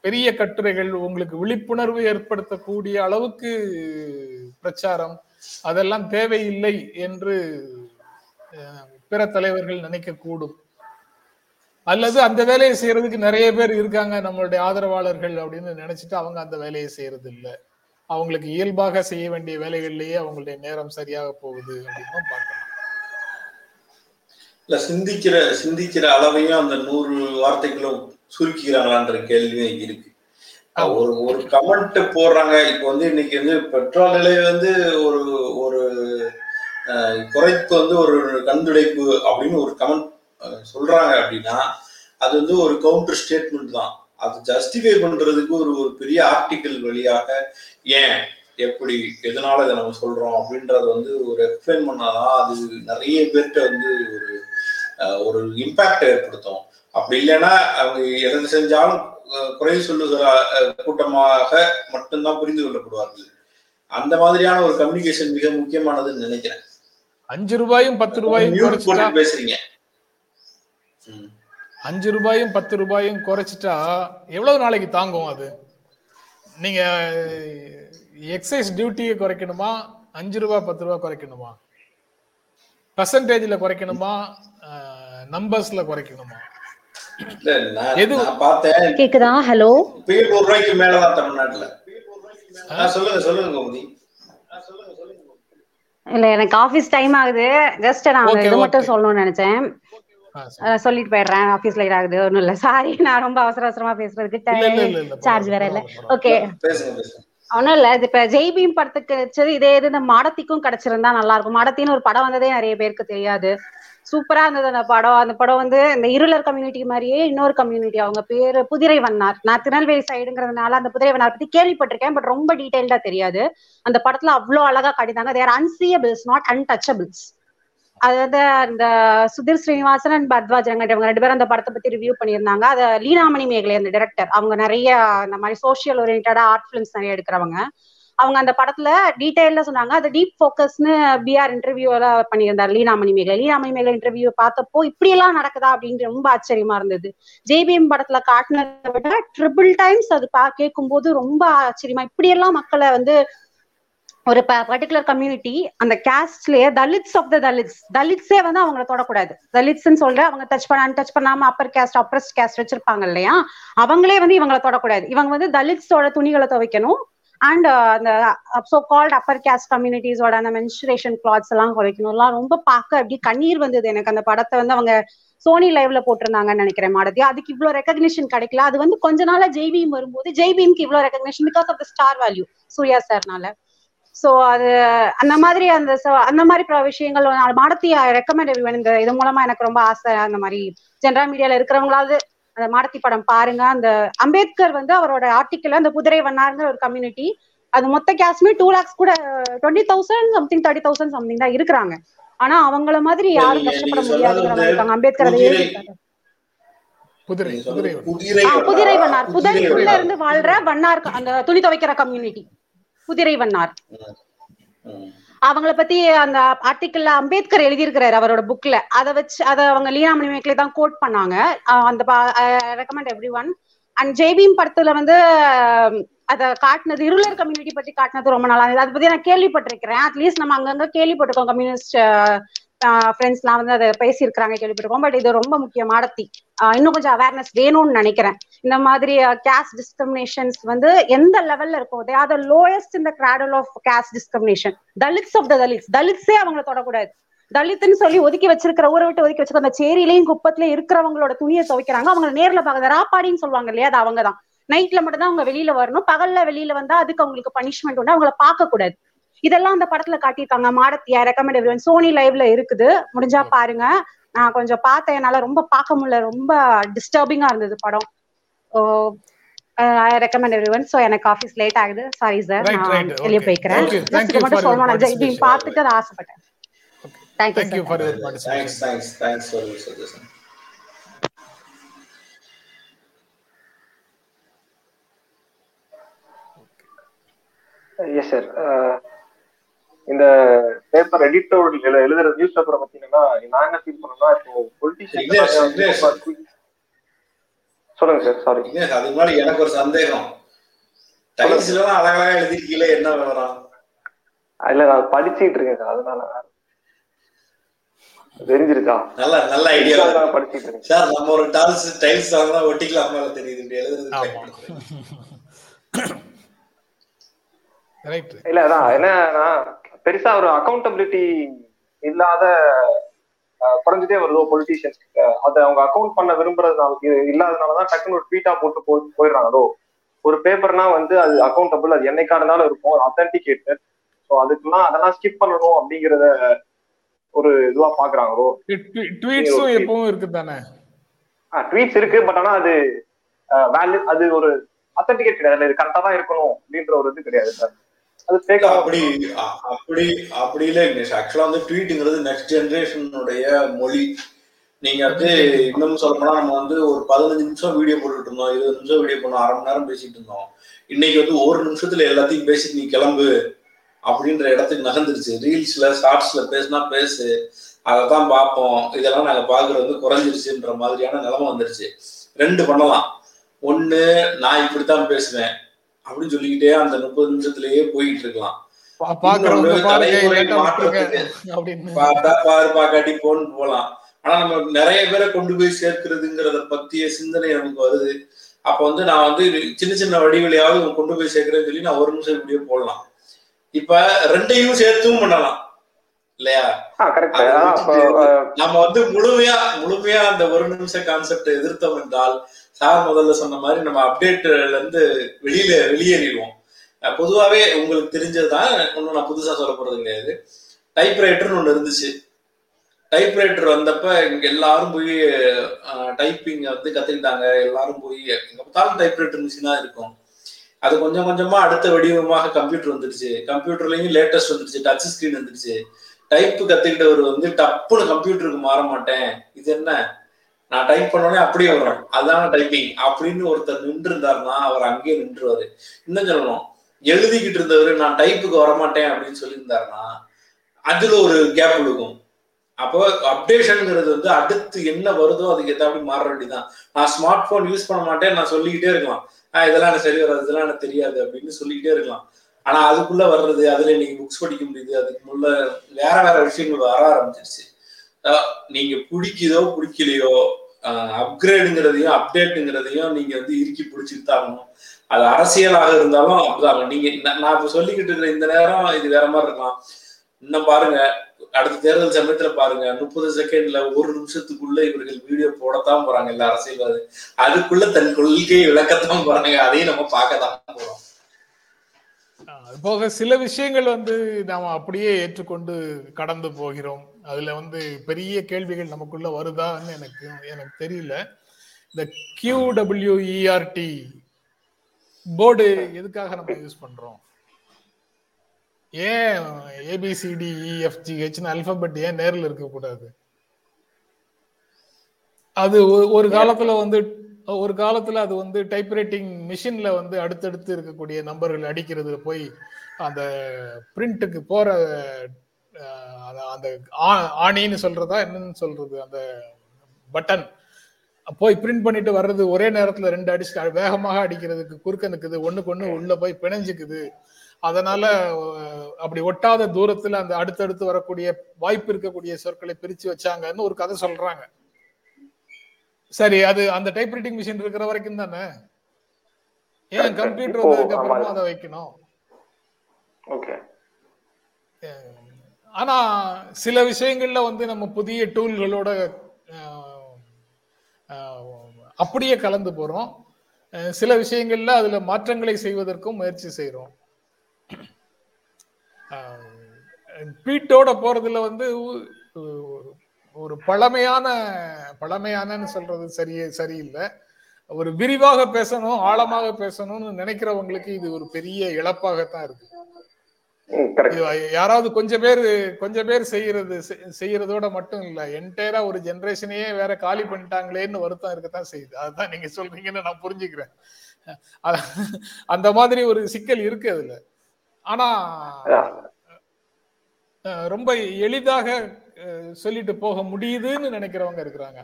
பெரிய கட்டுரைகள் உங்களுக்கு விழிப்புணர்வு ஏற்படுத்தக்கூடிய அளவுக்கு பிரச்சாரம் அதெல்லாம் தேவையில்லை என்று பிற தலைவர்கள் நினைக்க கூடும் அல்லது அந்த வேலையை செய்யறதுக்கு நிறைய பேர் இருக்காங்க நம்மளுடைய ஆதரவாளர்கள் அப்படின்னு நினைச்சிட்டு அவங்க அந்த வேலையை செய்யறது இல்லை அவங்களுக்கு இயல்பாக செய்ய வேண்டிய வேலைகள்லயே அவங்களுடைய நேரம் சரியாக போகுது அப்படின்னு பார்க்கலாம் இல்ல சிந்திக்கிற சிந்திக்கிற அளவையும் அந்த நூறு வார்த்தைகளும் சுருக்கிக்கிறாங்களான்ற கேள்வியும் இருக்கு. ஒரு ஒரு கமெண்ட் போடுறாங்க. இப்போ வந்து இன்னைக்கு வந்து பெட்ரோல் விலை வந்து ஒரு ஒரு குறைப்பு வந்து ஒரு கண்துடைப்பு அப்படின்னு ஒரு கமெண்ட் சொல்றாங்க அப்படின்னா அது வந்து ஒரு கவுண்டர் ஸ்டேட்மெண்ட் தான். அது ஜஸ்டிஃபை பண்றதுக்கு ஒரு ஒரு பெரிய ஆர்டிக்கல் வழியாக ஏன் எப்படி எதனால இதை நம்ம சொல்றோம் அப்படின்றத வந்து ஒரு எக்ஸ்பிளைன் பண்ணாதான் அது நிறைய பேர்கிட்ட வந்து ஒரு ஒரு இம்பாக்ட் ஏற்படுத்தும். அப்படி இல்லைன்னா அவங்க எதை செஞ்சாலும் குறை சொல்லுகிற கூட்டமாக மட்டும்தான் புரிந்து கொள்ளப்படுவார்கள். அந்த மாதிரியான ஒரு கம்யூனிகேஷன் மிக முக்கியமானதுன்னு நினைக்கிறேன். அஞ்சு ரூபாயும் பத்து ரூபாயும் பேசுறீங்க. அஞ்சு ரூபாயும் பத்து ரூபாயும் குறைச்சிட்டா எவ்வளவு நாளைக்கு தாங்கும் அது? நீங்க எக்ஸைஸ் டியூட்டியை குறைக்கணுமா? அஞ்சு ரூபாய் பத்து ரூபாய் குறைக்கணுமா? பர்சன்டேஜ்ல குறைக்கணுமா? நம்பர்ஸ்ல குறைக்கணுமா? கேக்குதா? ஹலோ? நூறு ரூபாய்க்கு மேலதான் தமிழ்நாட்டுல சொல்லுங்க சொல்லுங்க கோமதி. இல்ல எனக்கு ஆபீஸ் டைம் ஆகுது. ஜஸ்ட் நான் இது மட்டும். சொல்லணும்னு நினைச்சேன். சொல்லிட்டு போயிடுறேன். ஆபீஸ் லைட் ஆகுது. ஒண்ணும் இல்ல. சாரி நான் ரொம்ப அவசர அவசரமா பேசுறதுக்கு சார்ஜ் வேற இல்ல. ஓகே பேசுங்க பேசுங்க. ஒண்ணும் இல்ல. இது இப்ப ஜெய் பீம் படத்துக்கு கிடைச்சது இதே இது இந்த மாடத்திக்கும் கிடைச்சிருந்தா நல்லா இருக்கும். மாடத்தின்னு ஒரு படம் வந்ததே நிறைய பேருக்கு தெரியாது. சூப்பரா இருந்தது அந்த படம். அந்த படம் வந்து இந்த இருளர் கம்யூனிட்டி மாதிரியே இன்னொரு கம்யூனிட்டி அவங்க பேரு புதிரை வண்ணார். நான் திருநெல்வேலி சைடுங்கிறதுனால அந்த புதிரை வண்ணார் பத்தி கேள்விப்பட்டிருக்கேன் பட் ரொம்ப டீடைல்டா தெரியாது. அந்த படத்துல அவ்வளவு அழகா காட்டினாங்க தேர் அன்சியபிள்ஸ் நாட் அன்டச்சபிள்ஸ் அது வந்து அந்த சுதீர் ஸ்ரீனிவாசன் அண்ட் பத்வாஜ் ரங்கட் இவங்க ரெண்டு பேரும் அந்த படத்தை பத்தி ரிவ்யூ பண்ணியிருந்தாங்க. அது லீனாமணி மேகலை அந்த டைரக்டர் அவங்க நிறைய இந்த மாதிரி சோசியல் ஓரியன்டா ஆர்ட் ஃபிலிம்ஸ் நிறைய எடுக்கிறவங்க. அவங்க அந்த படத்துல டீட்டெயில சொன்னாங்க. அது டீப் ஃபோக்கஸ்னு பிஆர் இன்டர்வியூல பண்ணியிருந்தார் லீனாமணி மேகலை. லீனாமணி மேகலை இன்டர்வியூ பார்த்தப்போ இப்படி எல்லாம் நடக்குதா அப்படின்னு ரொம்ப ஆச்சரியமா இருந்தது. ஜேபிஎம் படத்துல காட்டினதை விட ட்ரிபிள் டைம்ஸ் அது பா கேட்கும்போது ரொம்ப ஆச்சரியமா இப்படி எல்லாம் மக்களை வந்து ஒரு பர்டிகுலர் கம்யூனிட்டி அந்த கேஸ்ட்லயே தலித்ஸ் ஆஃப் த தலித்ஸ். தலித்ஸே வந்து அவங்கள தொடக்கூடாது. தலித்ஸ்ன்னு சொல்ற அவங்க டச் பண்ண டச் பண்ணாம அப்பர் கேஸ்ட் அப்ரஸ்ட் கேஸ்ட் வச்சிருப்பாங்க இல்லையா? அவங்களே வந்து இவங்கள தொடக்கூடாது. இவங்க வந்து தலித்ஸோட துணிகளை துவைக்கணும். அண்ட் uh, அந்த சோ கால்ட் அப்பர் கேஸ்ட் கம்யூனிட்டிஸோட அந்த மென்சுரேஷன் கிளாத்ஸ் எல்லாம் குறைக்கணும்லாம் ரொம்ப பார்க்க அப்படி கண்ணீர் வந்தது எனக்கு. அந்த படத்தை வந்து அவங்க சோனி லைவ்ல போட்டிருந்தாங்கன்னு நினைக்கிறேன் மாடதி அதுக்கு இவ்வளவு ரெகக்னிஷன் கிடைக்கல. அது வந்து கொஞ்ச நாளா ஜெய்பீம் வரும்போது ஜெய்பீம்க்கு இவ்வளவு recognition because of the star value Suriya சார்னால. So அது அந்த மாதிரி அந்த அந்த மாதிரி பல விஷயங்கள் மாடத்தி ரெக்கமெண்ட் இந்த இது மூலமா எனக்கு ரொம்ப ஆசை அந்த மாதிரி ஜென்ரல் மீடியால இருக்கிறவங்களாவது அந்த மாடத்தி படம் பாருங்க. அந்த அம்பேத்கர் வந்து அவரோட ஆர்டிக்கல் அந்த குதிரை வண்ணாருங்கிற ஒரு கம்யூனிட்டி அது மொத்த கேஸ்மே டூ லேக்ஸ் கூட twenty thousand something thirty thousand something தான் இருக்கிறாங்க. ஆனா அவங்கள மாதிரி யாரும் கஷ்டப்பட முடியாதுங்கிற மாதிரி இருக்காங்க. அம்பேத்கர் அதை புதிரை வண்ணார். வண்ணார். இருந்து வாழ்ற வண்ணார் அந்த துணி துவைக்கிற கம்யூனிட்டி புதிரை வண்ணார். அவங்கள பத்தி அந்த ஆர்டிக்கல்ல அம்பேத்கர் எழுதியிருக்கிறாரு அவரோட புக்ல அதை வச்சு அதை அவங்க லீனாமணி மேக்லே தான் கோட் பண்ணாங்க. அந்த recommend every one and Jai Bhim படத்துல வந்து அதை காட்டினது இருளர் கம்யூனிட்டி பத்தி காட்டினது ரொம்ப நல்லா இருந்தது. அதை பத்தி நான் கேள்விப்பட்டிருக்கிறேன். அட்லீஸ்ட் நம்ம அங்கங்க கேள்விப்பட்டிருக்கோம். கம்யூனிஸ்ட் ஃப்ரெண்ட்ஸ்லாம் வந்து அதை பேசியிருக்கிறாங்க கேள்விப்பட்டிருக்கோம். பட் இது ரொம்ப முக்கியம் மாடத்தி இன்னும் கொஞ்சம் அவேர்னஸ் வேணும்னு நினைக்கிறேன். இந்த மாதிரி கேஸ்ட் டிஸ்கிரிமினேஷன்ஸ் வந்து எந்த லெவல்ல இருக்கும் தே ஆர் த லோயஸ்ட் இந்த cradle of caste discrimination Dalits of the Dalits. தலித்ஸே அவங்கள தொடக்கூடாது. தலித்துன்னு சொல்லி ஒதுக்கி வச்சிருக்கிற ஊரை விட்டு ஒதுக்கி வச்சிருக்க அந்த சேரிலையும் குப்பத்திலயும் இருக்கிறவங்களோட துணியை துவைக்கிறாங்க. அவங்க நேர்ல பாக்குறது ராப்பாடின்னு சொல்லுவாங்க இல்லையா? அது அவங்கதான் நைட்ல மட்டும் தான் அவங்க வெளியில வரணும். பகல்ல வெளியில வந்தா அதுக்கு அவங்களுக்கு பனிஷ்மெண்ட் உண்டு. அவங்கள பார்க்க கூடாது இதெல்லாம் அந்த படத்துல காட்டியிருக்காங்க. மாடத்தியா ரெக்கமெண்ட் எவ்ரி சோனி லைவ்ல இருக்குது. முடிஞ்சா பாருங்க. நான் கொஞ்சம் பார்த்தேன். என்னால ரொம்ப பார்க்க முடியல. ரொம்ப டிஸ்டர்பிங்கா இருந்தது படம். I recommend every one so எனக்கு ஆஃபீஸ் லேட் ஆகுது சாரி சார் நான். வெளியே. போய்க்கிறேன் you மட்டும் for your சொல்லணும் நான் participation. பார்த்துட்டு அதை ஆசைப்பட்டேன் சார் for your Thanks, participation. thanks, thanks for your suggestion. Yes sir இந்த பேப்பர் எடிட்டோர் எழுதுற நியூஸ் பேப்பரை பத்தி என்னன்னா நான் என்ன ஃபீல் பண்ணேன்னா இப்போ. பொலிட்டிஷியன் சொல்லுங்க சார் சாரி அதுக்கு முன்னாடி எனக்கு ஒரு சந்தேகம். டைல்ஸ்ல எல்லாம் அழகழகா எழுதிருக்கீங்களே என்ன விவரம்? இல்ல நான் படிச்சுட்டு இருக்கேன் சார் அதனால. தெரிஞ்சிருக்கா? நல்ல நல்ல ஐடியா நான் படிச்சுட்டு இருக்கேன். சார் நம்ம ஒரு டால்ஸ் டைல்ஸ் வாங்கினா ஒட்டிக்கலாமா தெரியுது இப்படி எழுதுறது. இல்ல அதான் என்னன்னா பெருசா ஒரு அக்கௌண்டபிலிட்டி இல்லாத குறைஞ்சிட்டே வருதோ பொலிட்டீஷியன்ஸ் அதை அவங்க அக்கௌண்ட் பண்ண விரும்புறதுனால இது இல்லாதனாலதான் டக்குன்னு ஒரு ட்வீட்டா போட்டு போ- போயிடுறாங்களோ? ஒரு பேப்பர்னா வந்து அது அக்கௌண்டபிள் அது என்னைக்கா இருந்தாலும் இருக்கும் அத்தன்டிகேட்டட் ஸோ அதுக்கெல்லாம் அதெல்லாம் ஸ்கிப் பண்ணணும் அப்படிங்கறத ஒரு இதுவா பாக்குறாங்களோ? ட்வீட்ஸும் எப்பவும் இருக்கு தானே ட்வீட்ஸ் இருக்கு பட் ஆனா அது வேல்யூ அது ஒரு அத்தன்டிகேட் கிடையாது இது கரெக்டா தான் இருக்கணும் அப்படின்ற ஒரு இது கிடையாது சார். அப்படி அப்படி அப்படி இல்ல விக்னேஷ் ஆக்சுவலா வந்து ட்வீட்டுங்கிறது நெக்ஸ்ட் ஜெனரேஷனுடைய மொழி. நீங்க வந்து இன்னும் சொல்ல போனா நம்ம வந்து ஒரு பதினஞ்சு நிமிஷம் வீடியோ போட்டுட்டு இருந்தோம் இருபது நிமிஷம் வீடியோ பண்ணோம் அரை மணி நேரம் பேசிட்டு இருந்தோம். இன்னைக்கு வந்து ஒரு நிமிஷத்துல எல்லாத்தையும் பேசிட்டு நீ கிளம்பு அப்படின்ற இடத்துக்கு நகர்ந்துருச்சு. ரீல்ஸ்ல ஷார்ட்ஸ்ல பேசினா பேசு அதை தான் பார்ப்போம். இதெல்லாம் நாங்க பாக்குறது வந்து குறைஞ்சிருச்சுன்ற மாதிரியான நிலைமை வந்துருச்சு. ரெண்டு பண்ணலாம். ஒண்ணு நான் இப்படித்தான் பேசுவேன். அப்படின்னு சொல்லிக்கிட்டே அந்த முப்பது நிமிஷத்திலேயே போயிட்டு இருக்கலாம். பார்த்தா பாரு பாக்காட்டி போன்னு போலாம் ஆனா நம்ம நிறைய பேரை கொண்டு போய் சேர்க்கிறதுங்கிறத பத்திய சிந்தனை நமக்கு வருது. அப்ப வந்து நான் வந்து சின்ன சின்ன வடிவிலையாவது கொண்டு போய் சேர்க்கிறேன்னு சொல்லி நான் ஒரு நிமிஷம் இப்படியே போடலாம். இப்ப ரெண்டையும் சேர்த்தும் பண்ணலாம். இல்லையா? நம்ம வந்து முழுமையா முழுமையா அந்த ஒரு நிமிஷ கான்செப்ட் எதிர்த்தோம் என்றால் சார் முதல்ல சொன்ன மாதிரி நம்ம அப்டேட்ல இருந்து வெளியில வெளியேறிடுவோம். பொதுவாகவே உங்களுக்கு தெரிஞ்சதுதான் ஒன்றும் நான் புதுசாக சொல்ல போறது கிடையாது. டைப்ரைட்டர்னு ஒன்று இருந்துச்சு. டைப்ரைட்டர் வந்தப்ப இங்க எல்லாரும் போய் டைப்பிங் வந்து கத்துக்கிட்டாங்க. எல்லாரும் போய் எங்க பார்த்தாலும் டைப்ரைட்டர் மிஷினா இருக்கும். அது கொஞ்சம் கொஞ்சமா அடுத்த வடிவமாக கம்ப்யூட்டர் வந்துருச்சு கம்ப்யூட்டர்லயும் லேட்டஸ்ட் வந்துருச்சு டச் ஸ்கிரீன் வந்துருச்சு டைப் கத்துக்கிட்டவர் வந்து டப்புன்னு கம்ப்யூட்டருக்கு மாற மாட்டேன். இது என்ன? நான் டைப் பண்ணோடனே அப்படியே வரும் அதான் டைப்பிங் அப்படின்னு ஒருத்தர் நின்று இருந்தாருன்னா அவர் அங்கேயே நின்றுவாரு. இன்னும் சொல்லணும் எழுதிக்கிட்டு இருந்தவர் நான் டைப்புக்கு வரமாட்டேன் அப்படின்னு சொல்லியிருந்தாருன்னா அதுல ஒரு கேப் கொடுக்கும் அப்போ அப்டேஷனுங்கிறது வந்து அடுத்து என்ன வருதோ அதுக்கு ஏற்ற மாற வேண்டியதான் நான் ஸ்மார்ட் போன் யூஸ் பண்ண மாட்டேன் நான் சொல்லிக்கிட்டே இருக்கலாம். ஆஹ் இதெல்லாம் எனக்கு சரி வராது இதெல்லாம் எனக்கு தெரியாது அப்படின்னு சொல்லிக்கிட்டே இருக்கலாம். ஆனா அதுக்குள்ள வர்றது அதுல இன்னைக்கு புக்ஸ் படிக்க முடியுது அதுக்கு முள்ள வேற வேற விஷயங்கள் வர ஆரம்பிச்சிருச்சு. நீங்க பிடிக்குதோ பிடிக்கலையோ அப்கிரேடுங்கிறதையும் அப்டேட்டுங்கிறதையும் நீங்க வந்து இறுக்கி பிடிச்சிட்டு ஆகணும் அது அரசியலாக இருந்தாலும் அப்படிதான். நீங்க நான் இப்ப சொல்லிக்கிட்டு இருக்கிற இந்த நேரம் இது வேற மாதிரி இருக்கலாம். இன்னும் பாருங்க அடுத்த தேர்தல் சமயத்துல பாருங்க முப்பது செகண்ட்ல ஒரு நிமிஷத்துக்குள்ள இவர்கள் வீடியோ போடத்தான் போறாங்க எல்லா அரசியல்வாதி. அதுக்குள்ள தன் கொள்கையை விளக்கத்தான் போறாங்க. அதையும் நம்ம பார்க்கத்தான் போறோம். அது போக சில விஷயங்கள் வந்து நாம அப்படியே ஏற்றுக்கொண்டு கடந்து போகிறோம். அதுல வந்து பெரிய கேள்விகள் நமக்குள்ள வருதான்னு எனக்கு எனக்கு தெரியல. இந்த கியூடபிள்யூஇஆர்டி போர்டு எதுக்காக நம்ம யூஸ் பண்றோம்? ஏன் ஏபிசிடிஇஎஃப்ஜிஹெச்னு e, அல்பபெட் ஏன் நேரில் இருக்கக்கூடாது அது ஒரு காலத்துல வந்து ஒரு காலத்துல அது வந்து டைப்ரைட்டிங் மிஷின்ல வந்து அடுத்தடுத்து இருக்கக்கூடிய நம்பர்கள் அடிக்கிறது போய் அந்த பிரிண்ட்டுக்கு போற அந்த- ஆணின்னு சொல்றதா என்னன்னு சொல்றது? அந்த பட்டன். போய் பிரிண்ட் பண்ணிட்டு வர்றது ஒரே நேரத்துல ரெண்டு அடிச்சு வேகமாக அடிக்கிறதுக்கு குறுக்க நிக்குது ஒண்ணுக்கு ஒண்ணு உள்ள போய் பிணைஞ்சுக்குது. அதனால அப்படி ஒட்டாத தூரத்துல அந்த அடுத்தடுத்து வரக்கூடிய வாய்ப்பு இருக்கக்கூடிய சொற்களை பிரிச்சு வச்சாங்கன்னு ஒரு கதை சொல்றாங்க. சரி அது அந்த டைப்ரைட்டிங் மிஷின் இருக்கிற வரைக்கும் தானே? ஏன் கம்ப்யூட்டர் வந்ததுக்கு அப்புறமா. அதை வைக்கணும்? ஓகே ஆனா சில விஷயங்கள்ல வந்து நம்ம புதிய டூல்களோட அப்படியே கலந்து போறோம். சில விஷயங்கள்ல அதுல மாற்றங்களை செய்வதற்கும் முயற்சி செய்யறோம் பீட்டோட போறதுல வந்து ஒரு பழமையான பழமையானன்னு சொல்றது சரியே சரியில்லை. ஒரு விரிவாக பேசணும் ஆழமாக பேசணும்னு நினைக்கிறவங்களுக்கு இது ஒரு பெரிய இழப்பாகத்தான் இருக்கு. யாராவது கொஞ்சம் பேர் கொஞ்சம் பேர் செய்யறது செய்யறதோட மட்டும் இல்ல. என்டையரா ஒரு ஜெனரேஷனையே வேற காலி பண்ணிட்டாங்களேன்னு வருத்தம் இருக்கத்தான் செய்யுது. அதுதான் நீங்க சொல்றீங்கன்னு நான் புரிஞ்சுக்கிறேன். அந்த மாதிரி ஒரு சிக்கல் இருக்கு அதுல. ஆனா ரொம்ப எளிதாக சொல்லிட்டு போக முடியுதுன்னு நினைக்கிறவங்க இருக்கிறாங்க.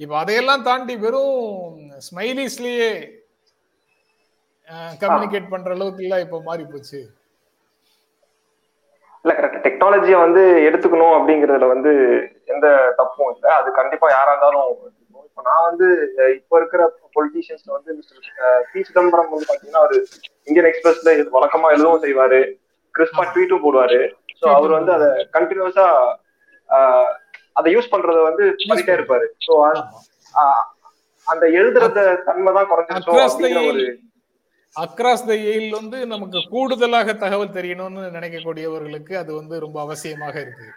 இப்ப அதையெல்லாம் தாண்டி வெறும் ஸ்மைலிஸ்லயே கம்யூனிகேட் பண்ற அளவுக்கு எல்லாம் இப்ப மாறி போச்சு இல்ல கரெக்ட் டெக்னாலஜியை வந்து எடுத்துக்கணும் அப்படிங்கறதுல வந்து எந்த தப்பும் இல்லை. அது கண்டிப்பா யாரா இருந்தாலும். இப்ப நான் வந்து இப்ப இருக்கிற பொலிட்டீஷியன்ஸ்ல வந்து மிஸ்டர் பி சிதம்பரம் வந்து பாத்தீங்கன்னா அவர் இந்தியன் எக்ஸ்பிரஸ்ல இது வழக்கமா எழுதவும் செய்வாரு. கிறிஸ்பா ட்வீட்டும் போடுவாரு. ஸோ அவர் வந்து அதை கண்டினியூஸா அதை யூஸ் பண்றத வந்து பண்ணிட்டே இருப்பாரு. ஸோ. அந்த எழுதுறத தன்மை தான் the அப்படிங்கிற ஒரு அக்ராஸ் த எயில் வந்து நமக்கு கூடுதலாக தகவல் தெரியணும்னு நினைக்கக்கூடியவர்களுக்கு அது வந்து ரொம்ப அவசியமாக இருக்கு.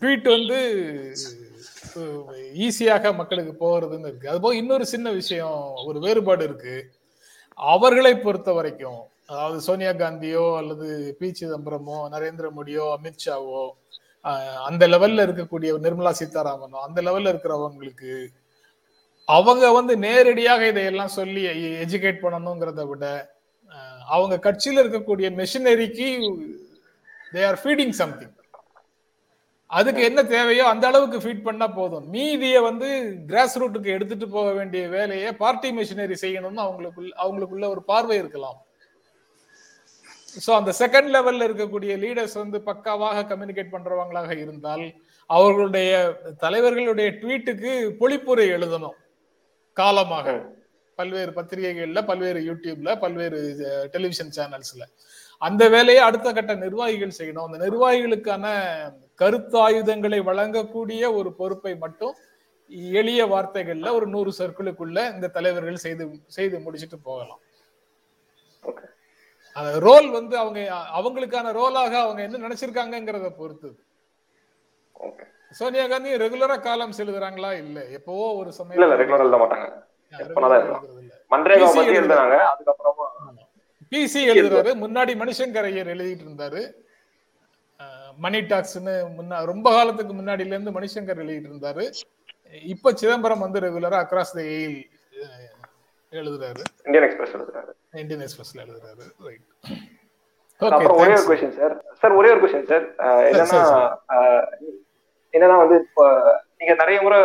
ட்வீட் வந்து ஈஸியாக மக்களுக்கு போகிறதுன்னு இருக்கு. அதுபோக இன்னொரு சின்ன விஷயம் ஒரு வேறுபாடு இருக்கு. அவர்களை பொறுத்த வரைக்கும் அதாவது சோனியா காந்தியோ அல்லது பி சிதம்பரமோ நரேந்திர மோடியோ அமித்ஷாவோ அந்த லெவல்ல இருக்கக்கூடிய நிர்மலா சீதாராமனோ அந்த லெவல்ல இருக்கிறவங்களுக்கு அவங்க வந்து நேரடியாக இதையெல்லாம் சொல்லி எஜுகேட் பண்ணணுங்கிறத விட அவங்க கட்சியில் இருக்கக்கூடிய மெஷினரிக்கு தே ஆர் ஃபீடிங் சம்திங் அதுக்கு என்ன தேவையோ அந்த அளவுக்கு ஃபீட் பண்ணா போதும். மீதியை வந்து கிராஸ் ரூட்டுக்கு எடுத்துட்டு போக வேண்டிய வேலையை பார்ட்டி மெஷினரி செய்யணும்னு அவங்களுக்குள்ள அவங்களுக்குள்ள ஒரு பார்வை இருக்கலாம். ஸோ அந்த செகண்ட் லெவல்ல இருக்கக்கூடிய லீடர்ஸ் வந்து பக்காவாக கம்யூனிகேட் பண்றவங்களாக இருந்தால் அவர்களுடைய தலைவர்களுடைய ட்வீட்டுக்கு பொழிப்புரை எழுதணும். காலமாக. பல்வேறு பத்திரிகைகள்ல பல்வேறு யூடியூப்ல பல்வேறு டெலிவிஷன் சேனல்ஸ்ல. அந்த வேலையை அடுத்த கட்ட நிர்வாகிகள் செய்யணும். அந்த நிர்வாகிகளுக்கான கருத்தாயுதங்களை வழங்கக்கூடிய ஒரு பொறுப்பை மட்டும் எளிய வார்த்தைகள்ல ஒரு நூறு சர்க்கிளுக்குள்ள இந்த தலைவர்கள் செய்து செய்து முடிச்சிட்டு போகலாம். அந்த ரோல் வந்து அவங்க அவங்களுக்கான ரோலாக அவங்க என்ன நினைச்சிருக்காங்கங்கிறத பொறுத்து ஓகே. சோனியா காந்தி ரெகுலரா காலம்ஸ் எழுதுறாங்களா இல்ல. எப்பவோ ஒரு இல்ல இல்ல சமயம் ரெகுலர் எழுத மாட்டாங்க. மன்ரேகா பத்தி எழுதுறாங்க. அதுக்கப்புறமா பிசி எழுதுறாரு முன்னாடி மணிசங்கர் ஐயர் எழுதிட்டு இருந்தாரு. மணி டாக்ஸ்னு முன்னா ரொம்ப காலத்துக்கு முன்னாடில இருந்து மணிசங்கர் எழுதிட்டு இருந்தாரு. இப்ப சிதம்பரம் வந்து ரெகுலரா அக்ராஸ் த எயில் எழுதுறாரு. இந்தியன் எக்ஸ்பிரஸ் எழுதுறாரு. இந்தியன் எக்ஸ்பிரஸ்ல எழுதுறாரு. ரைட் அப்புறம் ஒரே ஒரு கொஸ்டின் சார் சார் ஒரே ஒரு கொஸ்டின் சார் என்னன்னா என்னன்னா வந்து இப்போ நீங்க நிறைய முறை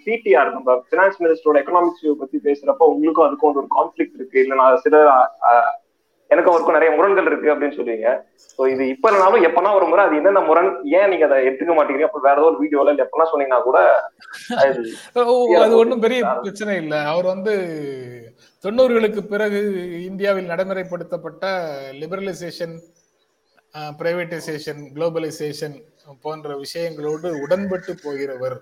சிடிஆர் நம்ம பினான்ஸ் மினிஸ்டரோட எக்கனாமிக்ஸ் பத்தி பேசுறப்ப உங்களுக்கும் அதுக்கும் வந்து ஒரு கான்ஃபிளிக் இருக்கு. இல்ல நான் சில அஹ், எனக்கும் அவருக்கும் நிறைய முரண்கள் இருக்கு அப்படின்னு சொல்லுவீங்க ஸோ இது இப்ப இல்லைனாலும் எப்பனா ஒரு முறை அது என்னென்ன முரண் ஏன் நீங்க அதை எடுத்துக்க மாட்டேங்கிறீங்க அப்ப வேற ஏதோ ஒரு வீடியோல இல்ல எப்பனா சொன்னீங்கன்னா கூட அது ஒண்ணும் பெரிய பிரச்சனை இல்ல. அவர் வந்து தொண்ணூறுகளுக்கு பிறகு இந்தியாவில் நடைமுறைப்படுத்தப்பட்ட லிபரலைசேஷன் பிரைவேட்டைசேஷன் குளோபலைசேஷன் போன்ற விஷயங்களோடு உடன்பட்டு போகிறவர்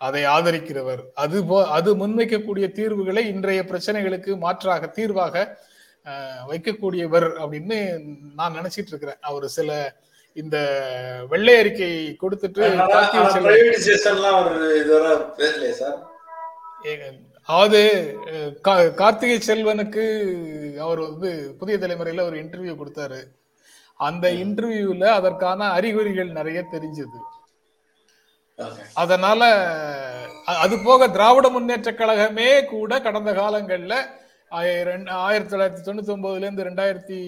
அதை ஆதரிக்கிறவர். அது போ அது முன்வைக்கக்கூடிய தீர்வுகளை இன்றைய பிரச்சனைகளுக்கு மாற்றாக தீர்வாக வைக்கக்கூடியவர் அப்படின்னு நான் நினைச்சிட்டு இருக்கிறேன். அவர் சில இந்த வெள்ளை அறிக்கை கொடுத்துட்டு அதாவது கார்த்திகை செல்வனுக்கு அவர் வந்து புதிய தலைமுறையில ஒரு இன்டர்வியூ கொடுத்தாரு. அந்த இன்டர்வியூல அதற்கான அறிகுறிகள் நிறைய தெரிஞ்சது. அதனால அது போக திராவிட முன்னேற்ற கழகமே கூட கடந்த காலங்கள்ல ஆயிரத்தி தொள்ளாயிரத்தி தொண்ணூத்தி ஒன்பதுல இருந்து ரெண்டாயிரத்தி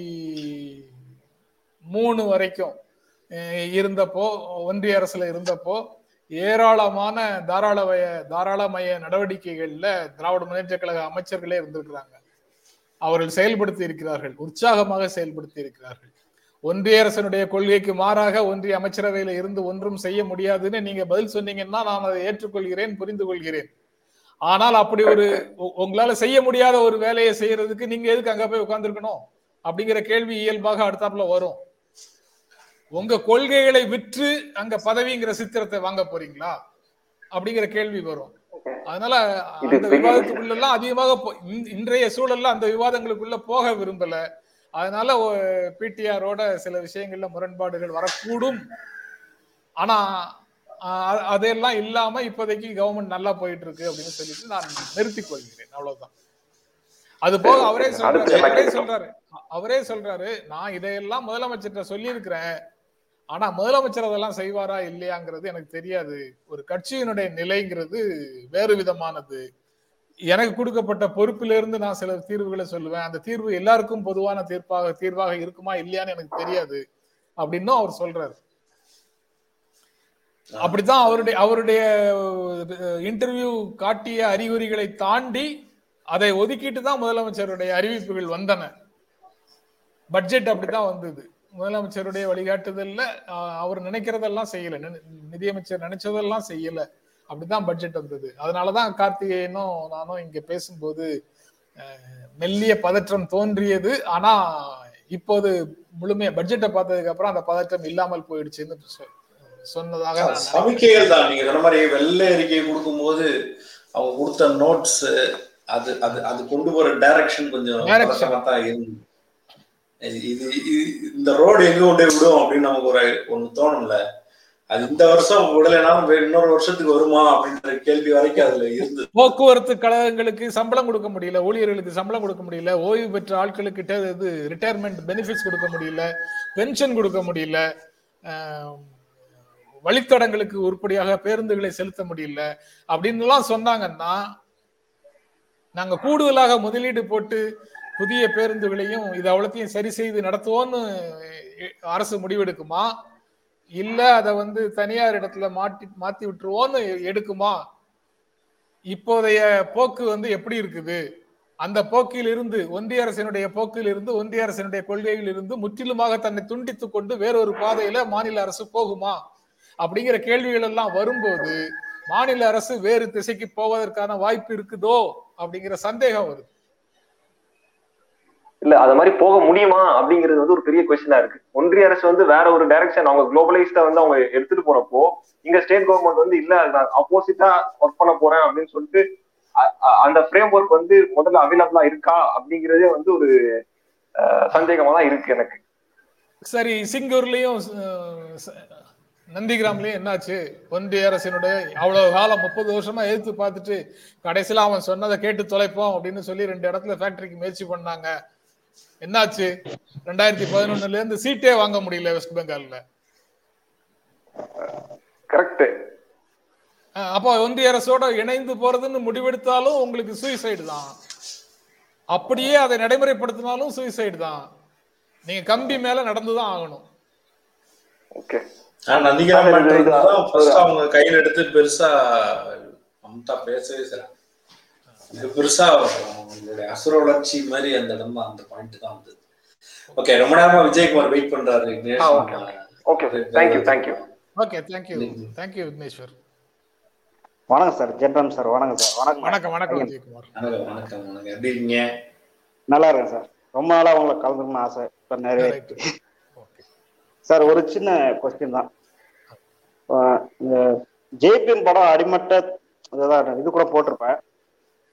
மூணு வரைக்கும் இருந்தப்போ ஒன்றிய அரசுல இருந்தப்போ ஏராளமான தாராளமய தாராளமய நடவடிக்கைகள்ல திராவிட முன்னேற்ற கழக அமைச்சர்களே இருந்திருக்கிறாங்க. அவர்கள் செயல்படுத்தி இருக்கிறார்கள் உற்சாகமாக செயல்படுத்தி இருக்கிறார்கள். ஒன்றிய அரசனுடைய கொள்கைக்கு மாறாக ஒன்றிய அமைச்சரவையில இருந்து ஒன்றும் செய்ய முடியாதுன்னு நீங்க பதில் சொன்னீங்கன்னா நான் அதை ஏற்றுக்கொள்கிறேன் புரிந்து கொள்கிறேன். ஆனால் அப்படி ஒரு உங்களால செய்ய முடியாத ஒரு வேலையை செய்யறதுக்கு நீங்க எதுக்கு அங்க போய் உட்கார்ந்துருக்கணும்? அப்படிங்கிற கேள்வி இயல்பாக அடுத்தாப்புல வரும். உங்க கொள்கைகளை விற்று அங்க பதவிங்கிற சித்திரத்தை வாங்க போறீங்களா? அப்படிங்கிற கேள்வி வரும். அதனால அந்த விவாதத்துக்குள்ள எல்லாம் அதிகமாக இன்றைய சூழல்ல அந்த விவாதங்களுக்குள்ள போக விரும்பல. அதனால பிடிஆரோட சில விஷயங்கள்ல முரண்பாடுகள் வரக்கூடும். ஆனா அதெல்லாம் இல்லாம இப்போதைக்கு கவர்மெண்ட் நல்லா போயிட்டு இருக்கு அப்படின்னு சொல்லிட்டு நான் நிறுத்திக் கொள்கிறேன். அவ்வளவுதான். அது போக அவரே சொல்றாரு அவரே? சொல்றாரு அவரே சொல்றாரு நான் இதையெல்லாம் முதலமைச்சர்கிட்ட சொல்லியிருக்கிறேன். ஆனா முதலமைச்சர் அதெல்லாம் செய்வாரா இல்லையாங்கிறது எனக்கு தெரியாது. ஒரு கட்சியினுடைய நிலைங்கிறது வேறு விதமானது. எனக்கு கொடுக்கப்பட்ட பொறுப்பிலிருந்து நான் சில தீர்வுகளை சொல்லுவேன். அந்த தீர்வு எல்லாருக்கும் பொதுவான தீர்ப்பாக தீர்வாக இருக்குமா இல்லையான்னு எனக்கு தெரியாது அப்படின்னும் அவர் சொல்றாரு. அப்படித்தான் அவருடைய அவருடைய இன்டர்வியூ காட்டிய அறிகுறிகளை தாண்டி அதை ஒதுக்கிட்டு தான் முதலமைச்சருடைய அறிவிப்புகள் வந்தன. பட்ஜெட் அப்படித்தான் வந்தது. முதலமைச்சருடைய வழிகாட்டுதல்ல அவர் நினைக்கிறதெல்லாம் செய்யல. நிதியமைச்சர் நினைச்சதெல்லாம் செய்யல. அப்படிதான் பட்ஜெட் வந்தது. அதனாலதான் கார்த்திகேயனும் நானும் இங்க பேசும்போது மெல்லிய பதற்றம் தோன்றியது. ஆனா இப்போது முழுமையா பட்ஜெட்டை பார்த்ததுக்கு அப்புறம் அந்த பதற்றம் இல்லாமல் போயிடுச்சுன்னு சொன்னதாக. சமிக்கைகள் தான். நீங்க சொன்ன மாதிரி வெள்ளை அறிக்கை கொடுக்கும்போது அவங்க கொடுத்த நோட்ஸ் அது அது அது கொண்டு போற டைரக்ஷன் கொஞ்சம் தான் இருந்தது இது இந்த ரோடு எங்க கொண்டு விடும் அப்படின்னு நமக்கு ஒரு ஒண்ணு தோணும்ல. அது இந்த வருஷம் விடலைனாலும் இன்னொரு வருஷத்துக்கு வருமா அப்படின்ற கேள்வி வரைக்கும் அதுல இருந்து போக்குவரத்து கழகங்களுக்கு சம்பளம் கொடுக்க முடியல ஊழியர்களுக்கு சம்பளம் கொடுக்க முடியல ஓய்வு பெற்ற ஆட்களுக்கு இது ரிட்டையர்மெண்ட் பெனிஃபிட்ஸ் கொடுக்க முடியல பென்ஷன் கொடுக்க முடியல ஆஹ், வழித்தடங்களுக்கு உருப்படியாக பேருந்துகளை செலுத்த முடியல அப்படின்னு எல்லாம் சொன்னாங்கன்னா நாங்க கூடுதலாக முதலீடு போட்டு புதிய பேருந்துகளையும் இது அவ்வளோத்தையும் சரி செய்து நடத்துவோம்னு அரசு முடிவெடுக்குமா? இல்ல அதை வந்து தனியார் இடத்துல மாட்டி மாத்தி விட்டுருவோன்னு எடுக்குமா? இப்போதைய போக்கு வந்து எப்படி இருக்குது? அந்த போக்கில் இருந்து ஒன்றிய அரசினுடைய போக்கில் இருந்து ஒன்றிய அரசினுடைய கொள்கையில் இருந்து முற்றிலுமாக தன்னை துண்டித்துக் கொண்டு வேறொரு பாதையில மாநில அரசு போகுமா? அப்படிங்கிற கேள்விகள் எல்லாம் வரும்போது மாநில அரசு வேறு திசைக்கு போவதற்கான வாய்ப்பு இருக்குதோ? அப்படிங்கிற சந்தேகம் வருது. இல்ல அது மாதிரி போக முடியுமா அப்படிங்கிறது வந்து ஒரு பெரிய கொஸ்டினா இருக்கு. ஒன்றிய அரசு வந்து வேற ஒரு டைரக்ஷன் அவங்க குளோபலைஸ்டா வந்து அவங்க எடுத்துட்டு போறப்போ இங்க ஸ்டேட் கவர்மெண்ட் வந்து இல்ல நான் அப்போசிட்டா ஒர்க் பண்ண போறேன் அப்படின்னு சொல்லிட்டு அ- அந்த ஃப்ரேம் ஒர்க் வந்து முதல்ல அவைலபிளா இருக்கா அப்படிங்கிறதே வந்து ஒரு சந்தேகமா தான் இருக்கு எனக்கு. சரி சிங்கூர்லயும் நந்திகிராம்லயும் என்னாச்சு? ஒன்றிய அரசினுடைய அவ்வளவு காலம் முப்பது வருஷமா எதிர்த்து பார்த்துட்டு கடைசியில அவன் சொன்னதை கேட்டு தொலைப்போம் அப்படின்னு சொல்லி ரெண்டு இடத்துல ஃபேக்டரிக்கு முயற்சி பண்ணாங்க. என்னாச்சு? ரெண்டாயிரத்தி பதினொன்னுல இருந்து சீட்டே வாங்க முடியல வெஸ்ட் பெங்கால்ல கரெக்ட் அப்போ ஒன்றிய அரசோட இணைந்து போறதுன்னு முடிவெடுத்தாலும் உங்களுக்கு சூசைடு தான். அப்படியே அதை நடைமுறைப்படுத்தினாலும் சூசைடு தான். நீங்க கம்பி மேல நடந்துதான் ஆகணும். ஓகே அவங்க கையில எடுத்து பெருசா பேசவே சரி இது பெருசா அவங்களுடைய அசுர வளர்ச்சி மாதிரி அந்த இடம் அந்த பாயிண்ட் தான் வந்தது ஓகே ரொம்ப நேரமா விஜயகுமார் வெயிட் பண்றாரு. Okay thank you thank you okay thank you thank you Vigneshwar. வணக்கம் சார் ஜென்ரம் சார் வணக்கம் சார். வணக்கம். வணக்கம் வணக்கம் விஜயகுமார் வணக்கம் வணக்கம் எப்படி இருக்கீங்க? நல்லா இருக்கேன் சார். ரொம்ப நாளா உங்களை கலந்துக்கணும்னு ஆசை. இப்ப நிறைய சார் ஒரு சின்ன கொஸ்டின் தான். ஆஹ் இந்த ஜேபிஎன் படம் அடிமட்ட அதுதான் இது கூட போட்டிருப்பேன்.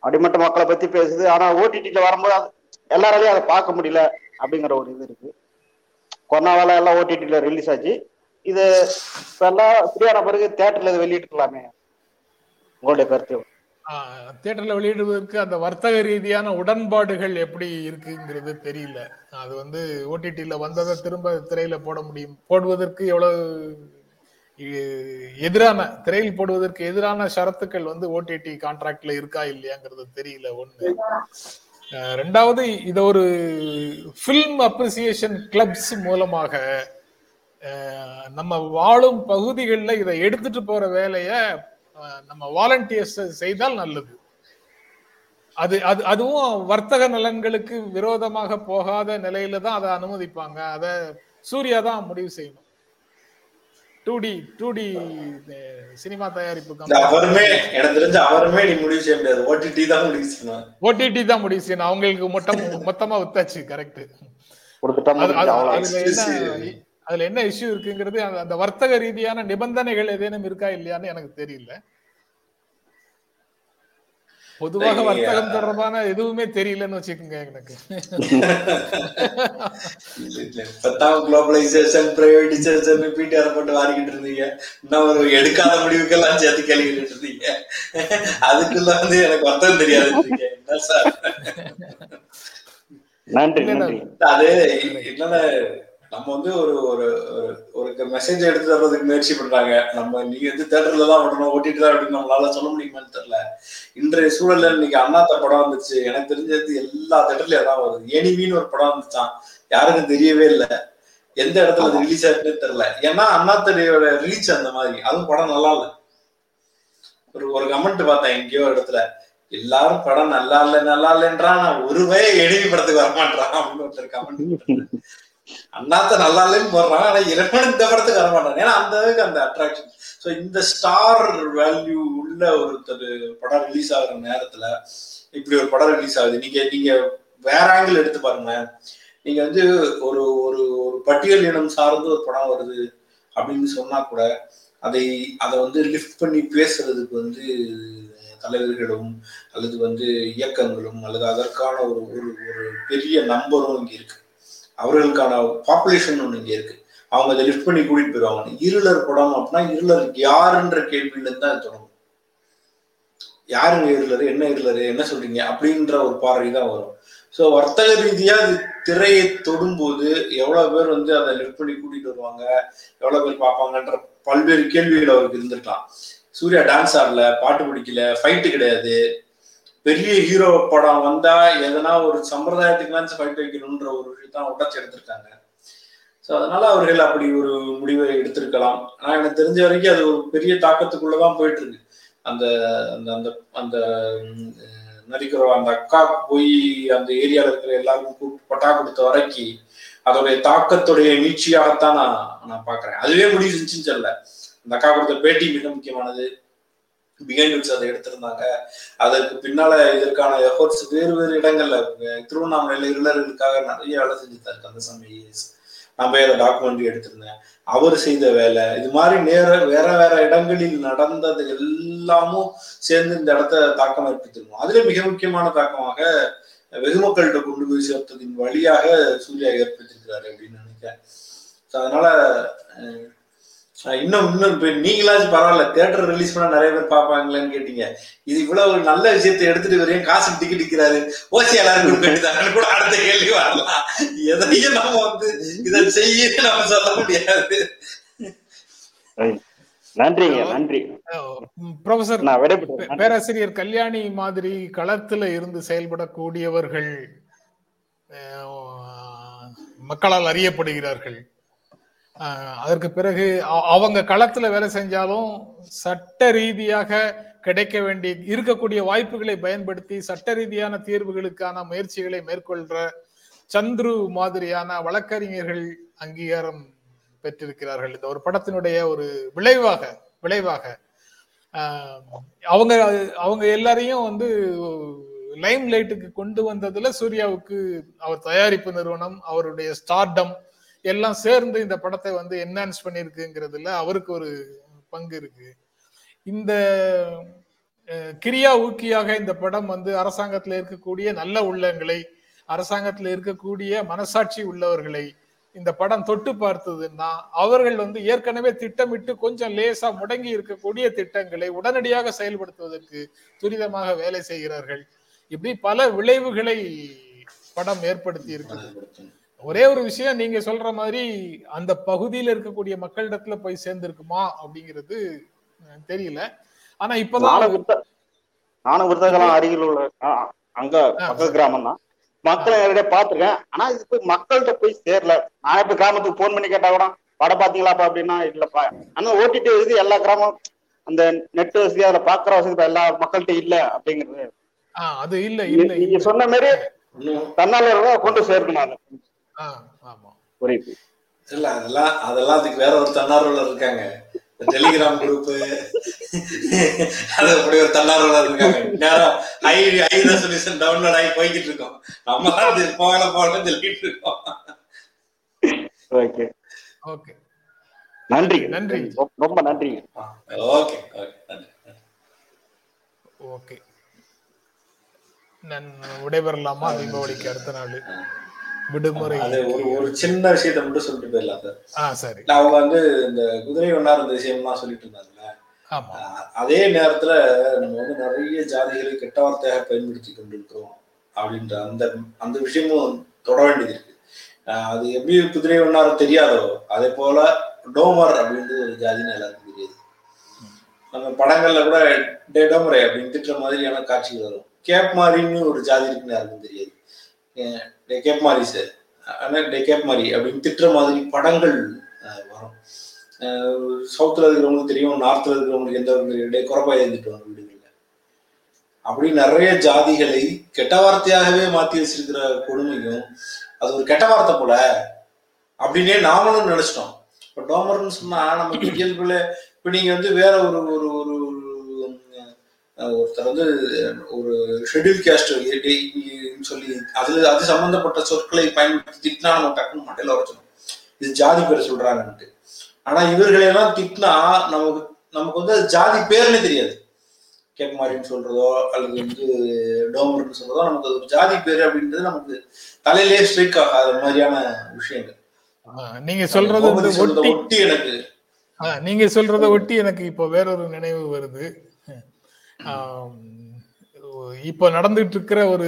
அடிமட்ட மக்களை பத்தி பேசுது. ஆனா ஓடிடில வரும்போது அது எல்லாராலையும் அதை பார்க்க முடியல அப்படிங்கிற ஒரு இது இருக்கு. கொரோனாவால எல்லாம் ஓடிடில ரிலீஸ் ஆச்சு. இது இப்ப எல்லாம் ஃப்ரீயான பிறகு தேட்டர்ல இதை வெளியிட்டுக்கலாமே உங்களுடைய கருத்து. தேட்டர்ல வெளியிடுவதற்கு அந்த வர்த்தக ரீதியான உடன்பாடுகள் எப்படி இருக்குங்கிறது தெரியல. அது வந்து ஓடிடியில வந்ததை திரும்ப திரையில போட முடியும். போடுவதற்கு எவ்வளவு எதிரான திரையில் போடுவதற்கு எதிரான ஷரத்துக்கள் வந்து ஓடிடி கான்ட்ராக்ட்ல இருக்கா இல்லையாங்கிறது தெரியல ஒண்ணு. ரெண்டாவது இத ஒரு ஃபில்ம் அப்ரிசியேஷன் கிளப்ஸ் மூலமாக நம்ம வாழும் பகுதிகளில் இதை எடுத்துட்டு போற வேலைய நம்ம வாலண்டியர்ஸ் செய்தால் நல்லது. அது அது அதுவும் வர்த்தக நலன்களுக்கு விரோதமாக போகாத நிலையில தான் அதை அனுமதிப்பாங்க. அதை சூர்யா தான் முடிவு செய்யணும். Two D two D cinema தயாரிப்பு அவருமே எனக்கு தெரிஞ்ச அவருமே நீ முடிவு செய்ய முடியாது. ஓடிடி தான் முடிவு செய்யணும். ஓடிடி தான் முடிவு செய்யணும். அவங்களுக்கு மொத்தம் மொத்தமா வித்தாச்சு கரெக்ட் அதுல என்ன இஷ்யூ இருக்குங்கிறது அந்த- அந்த வர்த்தக ரீதியான நிபந்தனைகள் ஏதேனும் இருக்கா இல்லையான்னு எனக்கு தெரியல. பொதுவாக வர்த்தகம் தொடர்பான எதுவுமே தெரியலன்னு வச்சுக்கோங்க எனக்கு. இப்பதான் குளோபலைசேஷன் பிரைவேடைசேஷன் பிடிஆர் போட்டு வாரிக்கிட்டு இருந்தீங்க. இன்னும் ஒரு எடுக்காத முடிவுக்கெல்லாம் சேர்த்து கேள்விக்கிட்டு இருந்தீங்க. அதுக்குள்ள வந்து எனக்கு வர்த்தகம் தெரியாது சார். நன்றி அது என்னன்னா நம்ம வந்து ஒரு ஒரு ஒரு- மெசேஜ் எடுத்து தர்றதுக்கு முயற்சி பண்றாங்க. நம்ம நீங்க வந்து தேட்டர்ல தான் விடணும் ஓட்டிட்டு தான் அப்படின்னு நம்மளால சொல்ல முடியுமான்னு தெரியல. இன்றைய சூழல்ல இன்னைக்கு அண்ணாத்த படம் வந்துச்சு எனக்கு தெரிஞ்சது எல்லா தேட்டர்லயும் அதான் வருது. ஏனிமின்னு ஒரு படம் வந்துச்சான் யாருக்கும் தெரியவே இல்லை. எந்த இடத்துல அது ரிலீஸ் ஆயிருக்குன்னு தெரியல. ஏன்னா அண்ணாத்தடியோட ரிலீஸ் அந்த மாதிரி. அதுவும் படம் நல்லா இல்ல. ஒரு ஒரு கமெண்ட் பார்த்தேன் எங்கேயோ இடத்துல. எல்லாரும் படம் நல்லா இல்ல நல்லா இல்லைன்றான். நான் ஒரு வய எனிமி படத்துக்கு வரமாட்டான் அப்படின்னு ஒருத்தர் கமெண்ட் அண்ணாத்த நல்லா இல்லைன்னு போடுறான் ஆனா இறைவன் இந்த படத்துக்கு வரமாட்டான். ஏன்னா அந்த அளவுக்கு அந்த அட்ராக்ஷன் ஸோ இந்த ஸ்டார் வேல்யூ உள்ள ஒருத்தர் படம் ரிலீஸ் ஆகுற நேரத்துல இப்படி ஒரு படம் ரிலீஸ் ஆகுது. நீங்க நீங்க வேற ஆங்கிள் எடுத்து பாருங்களேன். நீங்க வந்து ஒரு ஒரு ஒரு பட்டியல் இனம் சார்ந்து ஒரு படம் வருது அப்படின்னு சொன்னா கூட அதை அதை வந்து லிஃப்ட் பண்ணி பேசுறதுக்கு வந்து தலைவர்களும் அல்லது வந்து இயக்கங்களும் அல்லது அதற்கான ஒரு ஒரு ஒரு பெரிய நம்பரும் இங்க இருக்கு. அவர்களுக்கான பாப்புலேஷன் ஒன்று இங்கே இருக்கு. அவங்க அதை லிஃப்ட் பண்ணி கூட்டிட்டு போயிடுவாங்க இருளர் படம் அப்படின்னா இருளர் யாருன்ற கேள்வியிலேருந்து தான் தொடங்கும். யாருங்க இருளர்? என்ன இருளர்? என்ன சொல்றீங்க? அப்படின்ற ஒரு பார்வை தான் வரும். ஸோ வர்த்தக ரீதியா அது திரையை தொடும்போது எவ்வளவு பேர் வந்து அதை லிஃப்ட் பண்ணி கூட்டிட்டு வருவாங்க? எவ்வளவு பேர் பார்ப்பாங்கன்ற பல்வேறு கேள்விகள் அவருக்கு இருந்திருக்கலாம். சூர்யா டான்ஸ் ஆடல பாட்டு பிடிக்கல ஃபைட்டு கிடையாது. பெரிய ஹீரோ படம் வந்தா எதனா ஒரு சம்பிரதாயத்துக்குலாம் ஃபைட் வைக்கணும்ன்ற ஒரு விஷயத்தான் உடச்சி எடுத்திருக்காங்க. ஸோ அதனால அவர்கள் அப்படி ஒரு முடிவை எடுத்திருக்கலாம். ஆனா எனக்கு தெரிஞ்ச வரைக்கும் அது ஒரு பெரிய தாக்கத்துக்குள்ளதான் போயிட்டு இருக்கு அந்த அந்த அந்த அந்த நடிக்கிற அந்த அக்கா போய் அந்த ஏரியால இருக்கிற எல்லாருக்கும் கூப்பிட்டு பட்டா கொடுத்த வரைக்கும் அதோடைய தாக்கத்துடைய நீட்சியாகத்தான் நான் நான் பாக்குறேன். அதுவே முடிவு செஞ்சுன்னு சொல்லல. அந்த அக்கா கொடுத்த பேட்டி மிக முக்கியமானது. பிகைண்ட் அதை எடுத்திருந்தாங்க. அதற்கு பின்னால இதற்கான எஃபர்ட்ஸ் வேறு வேறு இடங்கள்ல திருவண்ணாமலையில இருளர்களுக்காக நிறைய வேலை செஞ்சுட்டாரு கந்தசாமி ஐஏஎஸ். நான் போய் அதை டாக்குமெண்ட்ரி எடுத்திருந்தேன். அவர் செய்த வேலை இது மாதிரி நேர வேற வேற இடங்களில் நடந்தது எல்லாமும் சேர்ந்து இந்த இடத்த தாக்கம் ஏற்படுத்திருக்கும் அதுல மிக முக்கியமான தாக்கமாக வெகு மக்கள்கிட்ட கொண்டு போய் சேர்த்ததின் வழியாக சூர்யா ஏற்படுத்திருக்கிறாரு அப்படின்னு நினைக்கிறேன். அதனால இன்னும் இன்னும் இப்ப நீங்களாச்சும் பரவாயில்ல தியேட்டர் ரிலீஸ் பண்ணா நிறைய பேர் பார்ப்பாங்களேன்னு கேட்டீங்க. இது இவ்வளவு ஒரு நல்ல விஷயத்தை எடுத்துட்டு வரையும் காசு டிக்கெட் விற்கிறாரு? ஓசி எல்லாருக்கும் கட்டிதாங்கன்னு கூட அடுத்த கேள்வி வரலாம். எதையும் நம்ம வந்து இதை செய்ய நம்ம சொல்ல முடியாது. நன்றிங்க நன்றி ப்ரொஃபசர் பேராசிரியர் கல்யாணி மாதிரி களத்துல இருந்து செயல்படக்கூடியவர்கள் மக்களால் அறியப்படுகிறார்கள். அதற்கு பிறகு அவங்க களத்துல வேலை செஞ்சாலும் சட்ட ரீதியாக கிடைக்க வேண்டிய இருக்கக்கூடிய வாய்ப்புகளை பயன்படுத்தி சட்ட ரீதியான தீர்வுகளுக்கான முயற்சிகளை மேற்கொள்ற சந்துரு மாதிரியான வழக்கறிஞர்கள் அங்கீகாரம் பெற்றிருக்கிறார்கள். இந்த ஒரு படத்தினுடைய ஒரு விளைவாக விளைவாக அவங்க அவங்க எல்லாரையும் வந்து லைம் லைட்டுக்கு கொண்டு வந்ததுல சூர்யாவுக்கு அவர் தயாரிப்பு நிறுவனம் அவருடைய ஸ்டார்டம் எல்லாம் சேர்ந்து இந்த படத்தை வந்து என்ஹான்ஸ் பண்ணியிருக்குங்கிறதுல அவருக்கு ஒரு பங்கு இருக்கு. இந்த கிரியா ஊக்கியாக இந்த படம் வந்து அரசாங்கத்தில் இருக்கக்கூடிய நல்ல உள்ளங்களை அரசாங்கத்தில் இருக்கக்கூடிய மனசாட்சி உள்ளவர்களை இந்த படம் தொட்டு பார்த்ததுன்னா அவர்கள் வந்து ஏற்கனவே திட்டமிட்டு கொஞ்சம் லேசா முடங்கி இருக்கக்கூடிய திட்டங்களை உடனடியாக செயல்படுத்துவதற்கு துரிதமாக வேலை செய்கிறார்கள். இப்படி பல விளைவுகளை படம் ஏற்படுத்தி இருக்குது. ஒரே ஒரு விஷயம் நீங்க சொல்ற மாதிரி அந்த பகுதியில் இருக்கக்கூடிய மக்களிடத்துல போய் சேர்ந்திருக்குமா அப்படிங்கிறது தெரியல. ஆனா இப்பதான் நானும் விருத்தகலாம் அருகில் உள்ள அங்க பக்கத்து கிராமம் தான் மக்களை நேரடியா பாத்துருக்கேன் ஆனா இது போய் மக்கள்கிட்ட போய் சேரல. நான் இப்ப கிராமத்துக்கு போன் பண்ணி கேட்டா கூட படம் பாத்தீங்களாப்பா? அப்படின்னா இல்லப்பா. ஆனா ஓட்டிட்டு இது எல்லா கிராமம் அந்த நெட் வசதி அதுல பாக்குற வசதி எல்லா மக்கள்கிட்ட இல்ல அப்படிங்கிறது. அது இல்ல இல்ல நீங்க சொன்ன மாதிரி தன்னால கொண்டு சேர்க்கணும் புரியுது. இல்ல அதெல்லாம் அதெல்லாம் அதுக்கு வேற ஒரு தன்னார்வலர் இருக்காங்க. டெலிகிராம் குரூப் அது அப்படி ஒரு தன்னார்வலர் இருக்காங்க. நேரம் ஐ ஐ ரெசல்யூஷன் டவுன்லோட் ஆகி போய்கிட்டு இருக்கோம். நம்ம அது போகல போகல சொல்லிட்டு இருக்கோம். ஓகே. ஓகே. நன்றி. நன்றி. ரொம்ப- நன்றிங்க ஓகே ஓகே நன்றி. ஓகே. நான் விடைபெறலாமா? தீபாவளிக்கு அடுத்த நாள். விடுமுறை. அது ஒரு ஒரு சின்ன விஷயத்த மட்டும் சொல்லிட்டு போயிடலாம் சார். ஆ சரி. அவங்க வந்து இந்த குதிரை ஒன்னார் இந்த விஷயம்லாம் சொல்லிட்டு இருந்தாங்கல்ல? அதே நேரத்துல நம்ம வந்து நிறைய ஜாதிகளை கெட்ட வார்த்தையாக பயன்படுத்தி கொண்டிருக்கிறோம் அப்படின்ற அந்த அந்த விஷயமும் தொட வேண்டியது இருக்கு. அது எப்படி குதிரை ஒன்னாரம் தெரியாதோ அதே போல டோமர் அப்படின்றது ஒரு ஜாதின்னு எல்லாருக்கும் தெரியாது. நம்ம படங்கள்ல கூட டே டோமரே அப்படின்னு திட்டுற மாதிரியான காட்சிகள் வரும். கேப் மாரின்னு ஒரு ஜாதி இருக்குன்னு யாருக்கும் தெரியாது. டே கேப் மாதிரி சார் ஆனா டே கேப் மாதிரி அப்படின்னு திட்டுற மாதிரி படங்கள் வரும். சவுத்தில் இருக்கிறவங்களுக்கு தெரியும் நார்த்தில் இருக்கிறவங்களுக்கு எந்த ஒரு டே குறப்பா இருந்துட்டு வாங்க வீடுகளில். அப்படி நிறைய ஜாதிகளை கெட்ட வார்த்தையாகவே மாற்றி வச்சிருக்கிற கொடுமையும் அது ஒரு கெட்ட வார்த்தை போல அப்படின்னே நாமளும் நினைச்சிட்டோம். இப்போ டோமர்னு சொன்னா நமக்கு இயல்புல இப்போ நீங்க வந்து வேற ஒரு ஒரு ஒரு ஒருத்தர் வந்து ஒரு ஷெட்யூல் கேஸ்ட் சொல்லி அதுல அது சம்பந்தப்பட்ட சொற்களை பயன்படுத்தி திட்டினா நம்ம டக்குன்னு மண்டையில உரைச்சிடும் இது ஜாதி பேர் சொல்றாங்கன்ட்டு. ஆனா இவர்களை எல்லாம் திட்டினா நமக்கு நமக்கு வந்து அது ஜாதி பேர்னே தெரியாது. கேட்குமாரின்னு சொல்றதோ அல்லது வந்து டோமர்னு சொல்றதோ நமக்கு அது ஜாதி பேர் அப்படின்றது நமக்கு தலையிலே ஸ்ட்ரைக் ஆகாத மாதிரியான விஷயங்கள். நீங்க சொல்றது ஒட்டி எனக்கு. நீங்க சொல்றத ஒட்டி எனக்கு இப்போ வேறொரு நினைவு வருது. இப்போ நடந்துட்டு இருக்கிற ஒரு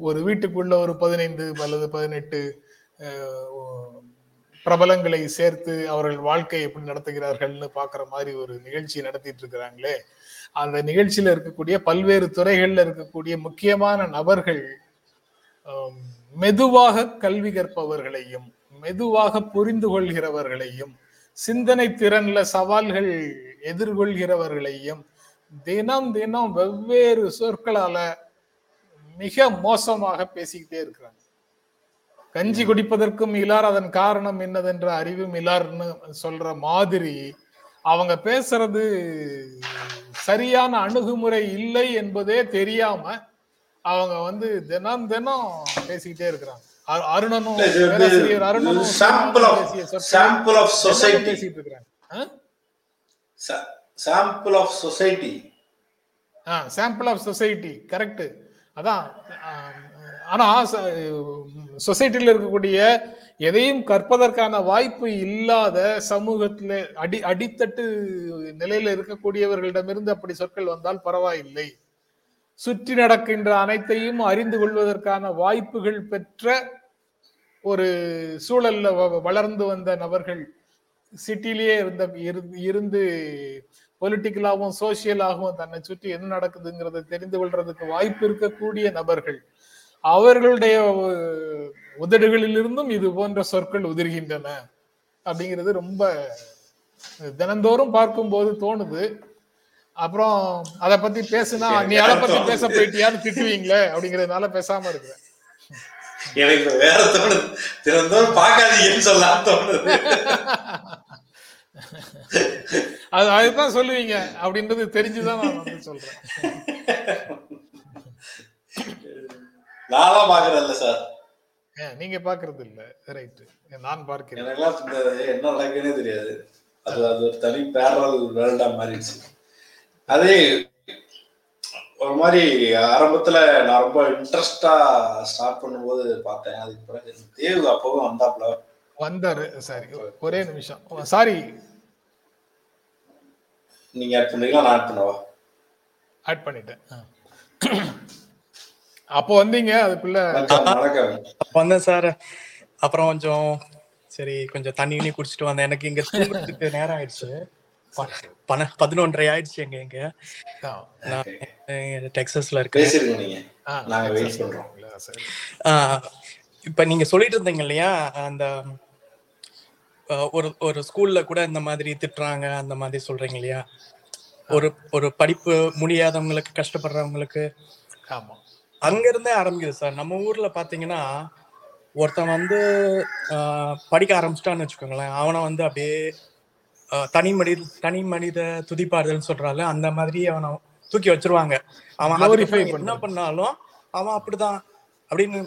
ஒரு வீட்டுக்குள்ள ஒரு பதினைந்து அல்லது பதினெட்டு பிரபலங்களை சேர்த்து அவர்கள் வாழ்க்கை எப்படி நடத்துகிறார்கள்னு பாக்குற மாதிரி ஒரு நிகழ்ச்சி நடத்திட்டு இருக்கிறாங்களே அந்த நிகழ்ச்சியில இருக்கக்கூடிய பல்வேறு துறைகள்ல இருக்கக்கூடிய முக்கியமான நபர்கள் மெதுவாக கல்வி கற்பவர்களையும் மெதுவாக புரிந்து கொள்கிறவர்களையும் சிந்தனை திறன்ல சவால்கள் எதிர்கொள்கிறவர்களையும் தினம் தினம் வெவ்வேறு சொற்களால மிக மோசமாக பேசிக்கிட்டே இருக்கிறாங்க. கஞ்சி குடிப்பதற்கும் இலார் அதன் காரணம் என்னதென்ற அறிவும் இலார்னு சொல்ற மாதிரி அவங்க பேசுறது சரியான அணுகுமுறை இல்லை என்பதே தெரியாம அவங்க வந்து தினம் தினம் பேசிக்கிட்டே இருக்கிறாங்க. அரு- அருணனும் பேராசிரியர் அருணனும். பேசிட்டு இருக்கிறாங்க. Sample of society sample of society correct அதான் ஆனா சொசைட்டில இருக்கக்கூடிய எதையும் கற்பதற்கான வாய்ப்பு இல்லாத சமூகத்துல அடி அடித்தட்டு நிலையில இருக்கக்கூடியவர்களிடமிருந்து அப்படி சொற்கள் வந்தால் பரவாயில்லை. சுற்றி நடக்கின்ற அனைத்தையும் அறிந்து கொள்வதற்கான வாய்ப்புகள் பெற்ற ஒரு சூழல்ல வ- வளர்ந்து வந்த நபர்கள் சிட்டிலேயே இருந்த இருந்து பொலிட்டிக்கலாகவும் சோசியலாகவும் தன்னை சுற்றி என்ன நடக்குதுங்கிறத தெரிந்து கொள்றதுக்கு வாய்ப்பு இருக்கக்கூடிய நபர்கள். அவர்களுடைய உதடுகளிலிருந்தும் இது போன்ற சொற்கள் உதிர்கின்றன. அப்படிங்கிறது ரொம்ப தினந்தோறும் பார்க்கும்போது தோணுது. அப்புறம் அத பத்தி பேசுனா நீ அதை பத்தி பேச போயிட்டியான்னு திட்டுவீங்களே அப்படிங்கறதுனால பேசாம இருக்கிறேன் எனக்கு வேற தோணுது தினந்தோறும் பார்க்காதீங்கன்னு சொல்லலாம் தோணுது அது அதுதான் சொல்லுவீங்க. அப்படின்றது தெரிஞ்சுதான் நான் வந்து சொல்றேன். நான்லாம் பாக்குறதில்ல சார் ஏன், நீங்க பாக்குறது இல்ல ரைட் நான் பார்க்கிறேன். என்ன நடக்குன்னே தெரியாது. அது அது ஒரு தனி பேரல் வேர்ல்டா மாறிடுச்சு. அதே ஒரு மாதிரி ஆரம்பத்துல நான் ரொம்ப இன்ட்ரெஸ்டா ஸ்டார்ட் பண்ணும்போது பார்த்தேன். அதுக்கு பிறகு தேவு அப்பவும் வந்தாப்ல வந்தாரு. சாரி ஒரே நிமிஷம். சாரி நீங்க ஆட் பண்ணீங்களா நான் ஆட் பண்ணவா? ஆட் பண்ணிட்டேன். அப்போ வந்தீங்க அதுக்குள்ள அப்ப வந்தேன் சார் அப்புறம் கொஞ்சம் சரி கொஞ்சம் தண்ணி கிண்ணி குடிச்சிட்டு வந்தேன். எனக்கு இங்க தூங்குறதுக்கு நேரம் ஆயிடுச்சு. ப- பன- பதினொன்றரை ஆயிடுச்சு எங்க பண்றோம். சரி. ஆஹ், இப்ப நீங்க சொல்லிட்டு இருந்தீங்க இல்லையா அந்த ஒரு ஒரு ஸ்கூல்ல கூட இந்த மாதிரி திட்டுறாங்க அந்த மாதிரி சொல்றீங்க இல்லையா? ஒரு ஒரு படிப்பு முடியாதவங்களுக்கு கஷ்டப்படுறவங்களுக்கு. ஆமா. அங்க இருந்தே ஆரம்பிக்குது சார். நம்ம ஊர்ல பாத்தீங்கன்னா ஒருத்தன் வந்து படிக்க ஆரம்பிச்சிட்டான்னு வச்சுக்கோங்களேன். அவனை வந்து அப்படியே தனி மனித தனி மனித துதிப்பாடுதல்னு சொல்றாள் அந்த மாதிரி அவனை தூக்கி வச்சிருவாங்க. அவன் என்ன. பண்ணாலும் அவன் அப்படிதான். அப்படின்னு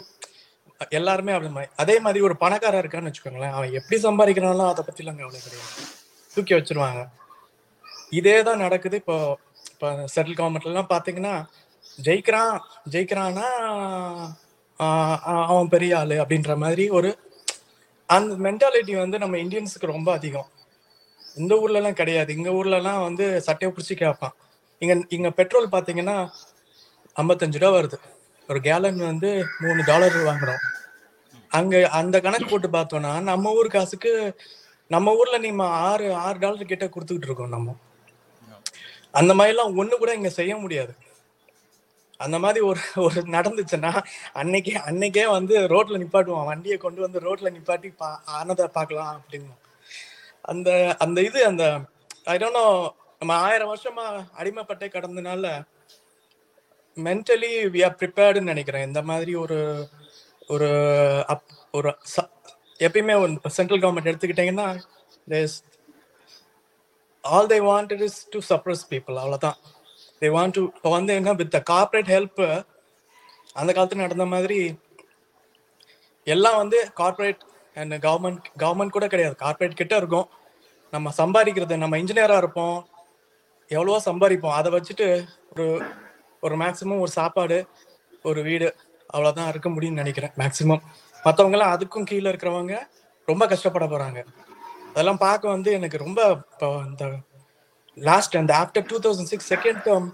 எல்லாருமே அப்படி மாதிரி. அதே மாதிரி ஒரு பணக்காரன் இருக்கான்னு வச்சுக்கோங்களேன். அவன் எப்படி சம்பாதிக்கிறானோ அதை பத்திலாம் கவலை கிடையாது. தூக்கி வச்சிருவாங்க. இதே தான் நடக்குது. இப்போ இப்போ சென்ட்ரல் கவர்மெண்ட்லாம் பார்த்தீங்கன்னா ஜெயிக்கிறான் ஜெயிக்கிறான்னா அவன் பெரிய ஆளு அப்படின்ற மாதிரி ஒரு அந்த மென்டாலிட்டி வந்து நம்ம இந்தியன்ஸுக்கு ரொம்ப அதிகம். இந்த ஊர்லலாம் கிடையாது. எங்கள் ஊர்லலாம் வந்து சட்டையை பிடிச்சி கேட்பான் இங்கே இங்கே பெட்ரோல் பார்த்தீங்கன்னா ஐம்பத்தஞ்சு ரூபா வருது. ஒரு கேலன் வந்து மூணு டாலர் வாங்குறோம். அங்க அந்த கணக்கு போட்டு பார்த்தோம்னா நம்ம ஊர் காசுக்கு நம்ம ஊர்ல நீங்க ஆறு ஆறு டாலர் கிட்ட கொடுத்துக்கிட்டு இருக்கோம் நம்ம. அந்த மாதிரிலாம் ஒண்ணு கூட இங்க செய்ய முடியாது. அந்த மாதிரி ஒரு ஒரு நடந்துச்சுன்னா அன்னைக்கே அன்னைக்கே வந்து ரோட்ல நிப்பாட்டுவான். வண்டியை கொண்டு வந்து ரோட்ல நிப்பாட்டி பா ஆனதை பார்க்கலாம் அப்படின்னு அந்த அந்த இது அந்த ஐ டோன்ட் நோ நம்ம ஆயிரம் வருஷமா அடிமைப்பட்டே கடந்தனால மென்டலி வி ஆர் ப்ரிப்பேர்டுன்னு நினைக்கிறேன். இந்த மாதிரி ஒரு ஒரு அப் ஒரு ச- எப்பயுமே ஒரு சென்ட்ரல் கவர்மெண்ட் எடுத்துக்கிட்டீங்கன்னா all they wanted is to suppress people அவ்வளோதான் தே வாண்ட் டு இப்போ வந்து என்ன வித் கார்பரேட் ஹெல்ப் அந்த காலத்தில் நடந்த மாதிரி எல்லாம் வந்து கார்ப்பரேட் அண்ட் கவர்மெண்ட் கவர்மெண்ட் கூட கிடையாது. கார்பரேட் கிட்ட இருக்கும். நம்ம சம்பாதிக்கிறது நம்ம இன்ஜினியராக இருப்போம். எவ்வளவோ சம்பாதிப்போம். அதை வச்சுட்டு ஒரு ஒரு மேக்ஸிமம் ஒரு சாப்பாடு ஒரு வீடு அவ்வளோதான் இருக்க முடியும்னு நினைக்கிறேன் மேக்ஸிமம் மற்றவங்கலாம் அதுக்கும் கீழே இருக்கிறவங்க ரொம்ப கஷ்டப்பட போகிறாங்க அதெல்லாம் பார்க்க வந்து எனக்கு ரொம்ப இப்போ இந்த லாஸ்ட் அந்த after two thousand six second term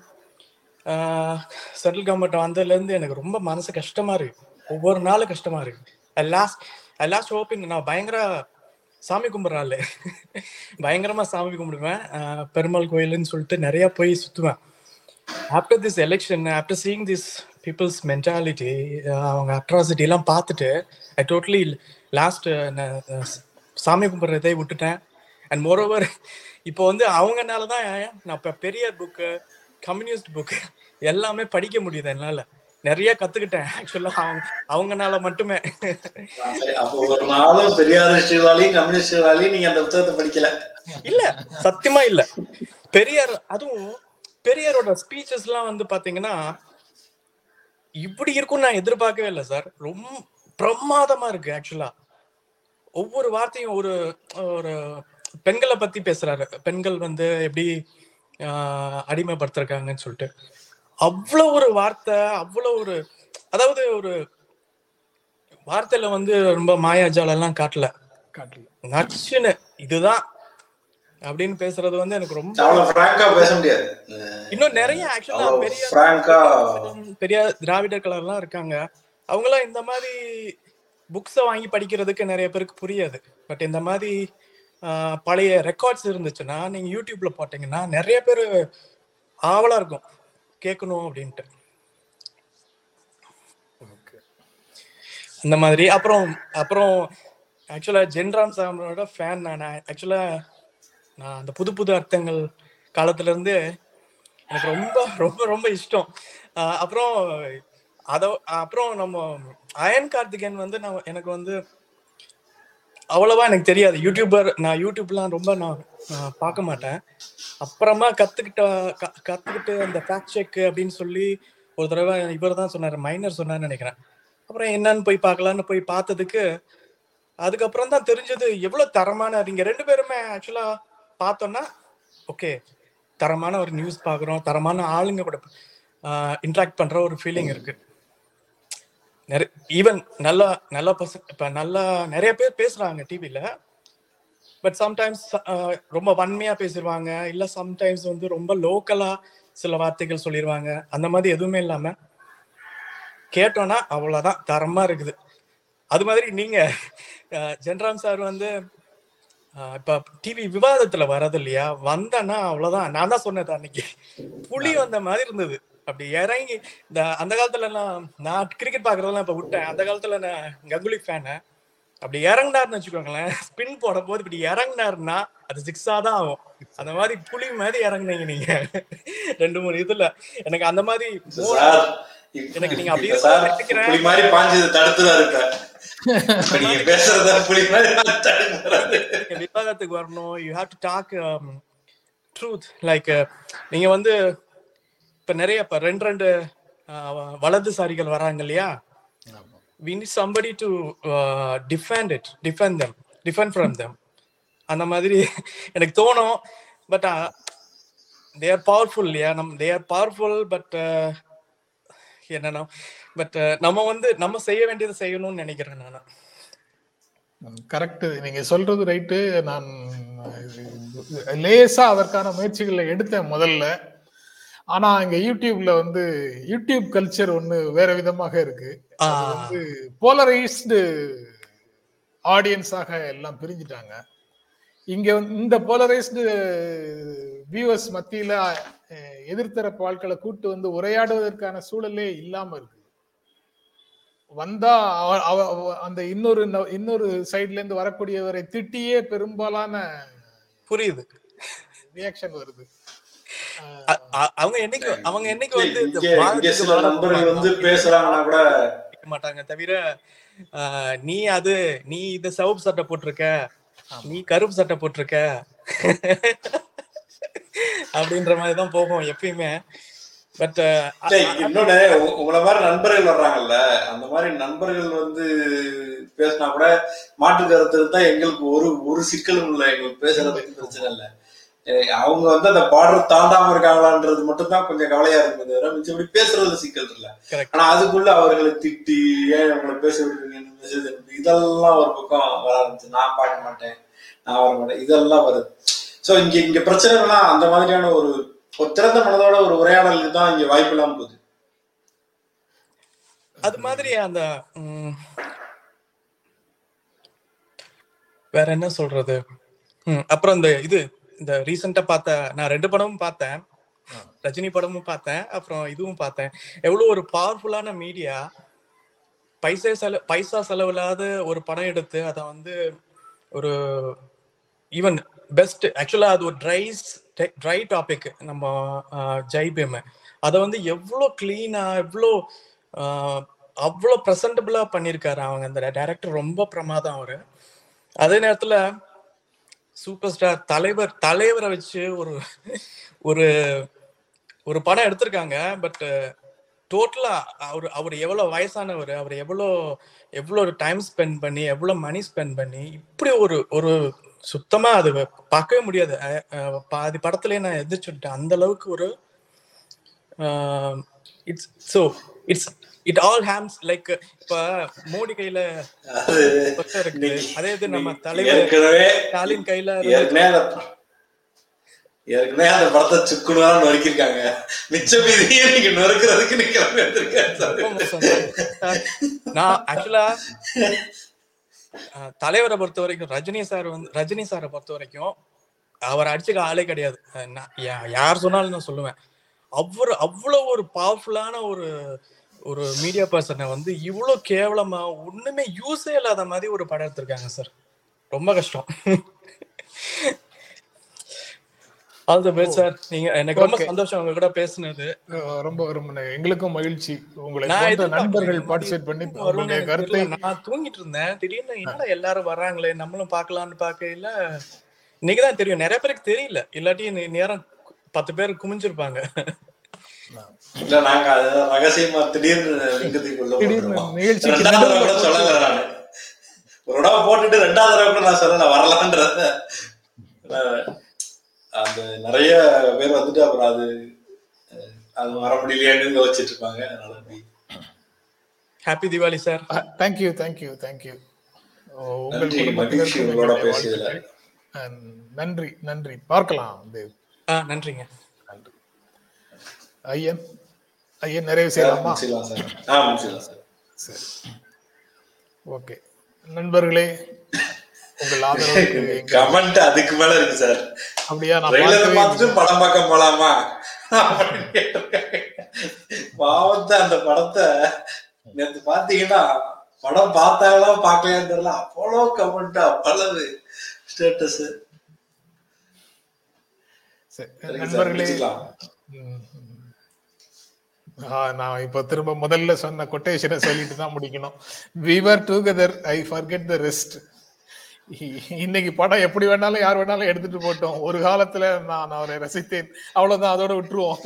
central government வந்ததுலேருந்து எனக்கு ரொம்ப மனசு கஷ்டமாக இருக்கு. ஒவ்வொரு நாளும் கஷ்டமாக இருக்கு. லாஸ்ட் லாஸ்ட் ஹோப்பிங் நான் பயங்கர சாமி கும்பிட்றாள் பயங்கரமாக சாமி கும்பிடுவேன். பெருமாள் கோயிலுன்னு சொல்லிட்டு நிறையா போய் சுற்றுவேன் after this election after seeing this peoples mentality அவங்க அட்ராசிட்டி எல்லாம் பார்த்துட்டு ஐ டோட்டலி லாஸ்ட் சாமி கும்பிட்றதை விட்டுட்டேன். அண்ட் மோரோவர் இப்போ வந்து அவங்கனால தான் நான் இப்போ பெரிய புக்கு கம்யூனிஸ்ட் புக்கு எல்லாமே படிக்க முடியுது என்னால. நிறைய கத்துக்கிட்டேன். ஆக்சுவலா அவங்க அவங்கனால மட்டுமே. அப்போ ஒரு நாளும் பெரியார் ஹிஸ்டரிவாலையும் கம்யூனிஸ்ட் ஹிஸ்டரிவாலையும் நீங்க அந்த புத்தகத்தை படிக்கல. இல்ல சத்தியமா இல்ல. பெரியார் அதுவும் பெரியாரோட ஸ்பீச்சஸ் எல்லாம் வந்து பாத்தீங்கன்னா இப்படி இருக்கும் நான் எதிர்பார்க்கவே இல்லை சார். ரொம்ப பிரமாதமா இருக்கு ஆக்சுவலா ஒவ்வொரு வார்த்தையும் ஒரு ஒரு பெண்களை பத்தி பேசுறாரு. பெண்கள் வந்து எப்படி அடிமைப்படுத்திருக்காங்கன்னு சொல்லிட்டு. அவ்வளவு ஒரு வார்த்தை அவ்வளவு ஒரு அதாவது ஒரு வார்த்தையில வந்து ரொம்ப மாயாஜாலம் எல்லாம் காட்டல. காட்டல. நச்சுன்னு இதுதான் அப்படின்னு பேசுறது வந்து எனக்கு ரொம்ப பேச முடியாது. இன்னும் நிறைய ஆக்சுவலா பெரிய பிராங்கா பெரிய திராவிடர் கலர்லாம் இருக்காங்க. அவங்களாம் இந்த மாதிரி புக்ஸை வாங்கி படிக்கிறதுக்கு நிறைய பேருக்கு புரியாது. பட் இந்த மாதிரி பழைய ரெக்கார்ட்ஸ் இருந்துச்சுன்னா நீங்க யூடியூப்ல போட்டீங்கன்னா நிறைய பேர் ஆவலா இருக்கும். கேட்கணும் அப்படின்ட்டு. ஓகே அந்த மாதிரி. அப்புறம் அப்புறம் ஆக்சுவலா ஜென்ராம் சாமரோட ஃபேன் நான். ஆக்சுவலா நான் அந்த புது புது அர்த்தங்கள் காலத்துல இருந்து எனக்கு ரொம்ப ரொம்ப ரொம்ப இஷ்டம். அப்புறம் அத அப்புறம் நம்ம அயன் கார்த்திகேயன் வந்து நான் எனக்கு வந்து அவ்வளவா எனக்கு தெரியாது. யூடியூபர் நான் யூடியூப்லாம் ரொம்ப நான் பார்க்க மாட்டேன். அப்புறமா கத்துக்கிட்ட க- கத்துக்கிட்டு அந்த ஃபேக்ட் செக் அப்படின்னு சொல்லி ஒரு தடவை இவர் தான் சொன்னார் மைனர் சொன்னார்னு நினைக்கிறேன். அப்புறம் என்னன்னு போய் பார்க்கலான்னு போய் பார்த்ததுக்கு அதுக்கப்புறம் தான் தெரிஞ்சது எவ்வளோ தரமான நீங்க ரெண்டு பேருமே ஆக்சுவலாக பார்த்தோன்னா ஓகே தரமான ஒரு நியூஸ் பார்க்குறோம் தரமான ஆளுங்க கூட இன்ட்ராக்ட் பண்ணுற ஒரு ஃபீலிங் இருக்கு. நிறைய ஈவன் நல்லா நல்லா பசங்க இப்போ நல்லா நிறைய பேர் பேசுகிறாங்க டிவியில் பட் சம்டைம்ஸ் ரொம்ப வன்மையாக பேசிடுவாங்க இல்லை சம்டைம்ஸ் வந்து ரொம்ப லோக்கலாக சில வார்த்தைகள் சொல்லிடுவாங்க அந்த மாதிரி எதுவுமே இல்லாமல் கேட்டோன்னா அவ்வளோதான் தரமாக இருக்குது. அது மாதிரி நீங்கள் ஜென்ராம் சார் வந்து இப்ப டிவி விவாதத்துல வர்றது இல்லையா வந்தேன்னா அவ்வளவுதான். நான் தான் சொன்னது அன்னைக்கு. புலி வந்த மாதிரி இருந்தது. அப்படி இறங்கி இந்த அந்த காலத்துல நான் நான் கிரிக்கெட் பாக்குறதெல்லாம் இப்ப விட்டேன். அந்த காலத்துல நான் கங்குலி ஃபேனு அப்படி இறங்கினாருன்னு வச்சுக்கோங்களேன். ஸ்பின் போடும் போது இப்படி இறங்கினாருன்னா அது சிக்ஸா தான் ஆகும். அந்த மாதிரி புலி மாதிரி இறங்குனீங்க நீங்க. ரெண்டு மூணு இதுல. எனக்கு அந்த மாதிரி எனக்கு நீங்க அப்படியே. புலி மாதிரி பாஞ்சது தடுத்துதான் இருக்க நீங்க பேசுறத புலி மாதிரி விவாதத்துக்கு வரணும். You have to talk truth like நீங்க வந்து இப்ப நிறைய இப்ப ரெண்டு ரெண்டு அஹ், வலதுசாரிகள் வராங்க இல்லையா? Need somebody to uh, defend it defend them defend from them. அந்த மாதிரி எனக்கு தோணும். பட் தே ஆர் பவர்ஃபுல் இல்லையா நம் தே ஆர் பவர்ஃபுல் பட் என்னன்னா பட் நம்ம வந்து நம்ம செய்ய வேண்டியதை செய்யணும்னு நினைக்கிறேன் நான். கரெக்ட் நீங்க சொல்றது ரைட்டு நான் லேசா அதற்கான முயற்சிகளை எடுத்தேன் முதல்ல. ஆனா இங்க யூடியூப்ல வந்து யூடியூப் கல்ச்சர் ஒண்ணு வேற விதமாக இருக்கு. வந்து போலரைஸ்டு ஆடியன்ஸாக எல்லாம் பிரிஞ்சுட்டாங்க. இங்க வந்து இந்த போலரைஸ்டு வியூவர்ஸ் மத்தியில எதிர்த்தரப்பு ஆட்களை கூட்டு வந்து உரையாடுவதற்கான சூழலே இல்லாம இருக்கு. வந்தா அவ- அவ- அவ- அந்த இன்னொரு இன்னொரு சைடுல இருந்து வரக்கூடியவரை திட்டியே பெரும்பாலான புரியுது. ரியாக்ஷன் வருது. அவங்க என்னைக்கு அவங்க என்னைக்கு வந்து வந்து பேசுறாங்கன்னா கூட கேட்க மாட்டாங்க தவிர ஆஹ், நீ அது நீ இந்த சிவப்பு சட்டை போட்டிருக்க நீ கருப்பு சட்டை போட்டிருக்க? அப்படின்ற மாதிரி தான் போகும் எப்பயுமே. பட் இன்னொன்னு உ- உங்களை மாதிரி நண்பர்கள் வர்றாங்கல்ல அந்த மாதிரி நண்பர்கள் வந்து பேசினா கூட மாற்று கருத்து இருந்தா எங்களுக்கு ஒரு ஒரு சிக்கலும் இல்லை எங்களுக்கு பேசுறத பத்தி பிரச்சனை இல்லை. அவங்க வந்து அந்த பார்டர் தாண்டாம இருக்காங்களான்றது மட்டும் தான் கொஞ்சம் கவலையா இருக்குது தவிர மிச்சபடி பேசுறதுல சிக்கல் இல்ல. ஆனா அதுக்குள்ள அவர்களை திட்டி ஏன் உங்களை பேச விடுறீங்கன்னு அனுப்பி, இதெல்லாம் ஒரு பக்கம் வர ஆரம்பிச்சு நான் பார்க்க மாட்டேன். நான் வர மாட்டேன். இதெல்லாம் வருது. சோ இங்க இங்க பிரச்சனைகள்லாம் அந்த மாதிரியான ஒரு ஒரு திறந்த மனதோட ஒரு உரையாடலுக்கு தான் இங்க வாய்ப்பு இல்லாம போகுது. அது மாதிரி அந்த வேற என்ன சொல்றது? அப்புறம் இந்த இது இந்த ரீசெண்டா பார்த்த நான் ரெண்டு படமும் பார்த்தேன். ரஜினி படமும் பார்த்தேன். அப்புறம் இதுவும் பார்த்தேன். எவ்வளவு ஒரு பவர்ஃபுல்லான மீடியா பைசா செலவு பைசா செலவில்லாத ஒரு படம் எடுத்து அதை வந்து ஒரு ஈவன் பெஸ்ட் ஆக்சுவலா அது ஒரு ட்ரைஸ் ட்ரை டாபிக் நம்ம ஜெய்பேம். அதை வந்து எவ்வளோ கிளீனா எவ்வளோ அவ்வளோ ப்ரெசன்டபுளா பண்ணியிருக்காரு அவங்க. அந்த டேரக்டர் ரொம்ப பிரமாதம் அவரு. அதே நேரத்துல சூப்பர் ஸ்டார் தலைவர் தலைவரை வச்சு ஒரு ஒரு ஒரு படம் எடுத்திருக்காங்க. பட் டோட்டலா அவர் அவர் எவ்வளோ வயசானவர் அவர் எவ்வளோ எவ்வளோ டைம் ஸ்பெண்ட் பண்ணி எவ்வளோ மணி ஸ்பெண்ட் பண்ணி இப்படி ஒரு ஒரு சுத்தமா அது பார்க்கவே முடியாது. பாதி படத்துலயே நான் எதிர்ச்சுட்டேன் அந்த அளவுக்கு ஒரு it's so it's it all hems like இப்ப மோடி கையில இன்னைக்கு- அதே இது நம்ம தலைவர் ஸ்டாலின் கையில ஏற்கனவே அந்த படத்தை சுக்குனா நொறுக்கிருக்காங்க மிச்ச மீதியே நீங்க நொறுக்கிறதுக்கு நீங்க. நான் ஆக்சுவலா தலைவரை பொறுத்த வரைக்கும் ரஜினி சார் வந்து ரஜினி சாரை பொறுத்த வரைக்கும் அவர் அடிச்சுக்க ஆளே கிடையாது. யார் சொன்னாலும் நான் சொல்லுவேன். அவர் அவ்வளவு ஒரு பவர்ஃபுல்லான ஒரு ஒரு மீடியா பர்சனை வந்து இவ்வளவு கேவலமா ஒண்ணுமே யூஸே இல்லாத மாதிரி ஒரு படம் எடுத்திருக்காங்க சார் ரொம்ப கஷ்டம். ஆல் தி பெஸ்ட் சார் நீங்க எனக்கு ரொம்ப. சந்தோஷம் உங்க கூட பேசுனது. ரொம்ப ரொம்ப எங்களுக்கும் மகிழ்ச்சி. உங்களை. நண்பர்கள் பார்ட்டிசிபேட் பண்ணி உங்களுடைய கருத்தை. நான் தூங்கிட்டு இருந்தேன். திடீர்னு என்னடா எல்லாரும் வர்றாங்களே நம்மளும் பார்க்கலாம்னு பார்க்கையில இன்னைக்கு தான் தெரியும். நிறைய பேருக்கு தெரியல. இல்லாட்டி நேரம் பத்து பேர் குமிஞ்சிருப்பாங்க. இல்ல நாங்க ரகசியமா திடீர்னு நடுவுல சொல்லல. நானு. ஒரு தடவை போட்டுட்டு ரெண்டாவது தடவை கூட நான் சொல்லல வரலான்றத அஹ் அந்த நிறைய பேர் வந்துட்டு அப்புறம் அது அது வர முடியலையான்னு யோசிச்சுட்டு இருப்பாங்க அதனால happy Diwali sir thank you thank you thank you உங்கள் நன்றி, மகிழ்ச்சி குடும்பத்தினருக்கும் உங்களோட எங்களுடைய பேசியதுல. வாழ்த்துக்கள். அஹ் நன்றி நன்றி. பார்க்கலாம் தேவ். நன்றிங்க. நன்றி ஐயன்? ஐயன் நிறைவு செய்யலாமா? சார். ஓகே. நண்பர்களே உங்கள் ஆதரவுக்கு கமெண்ட் அதுக்கு மேல இருக்கு சார். அப்படியா? நான் பார்த்துட்டு படம் பார்க்க போலாமா. பாவத்தை அந்த படத்தை நேத்து பாத்தீங்கன்னா படம் பார்த்தாங்களா பார்க்கலையான்னு தெரியல. அவ்வளோ கமெண்ட் அவ்வளவு ஸ்டேட்டஸ் நண்பர்களே நான் இப்ப திரும்ப முதல்ல சொன்ன கொட்டேஷனை சொல்லிட்டு தான் முடிக்கணும். We were together I forget the rest இன்னைக்கு படம் எப்படி வேணாலும் யார் வேணாலும் எடுத்துட்டு போட்டோம். ஒரு காலத்துல நான் அவரை ரசித்தேன். அவ்வளவுதான் அதோட விட்டுருவோம்.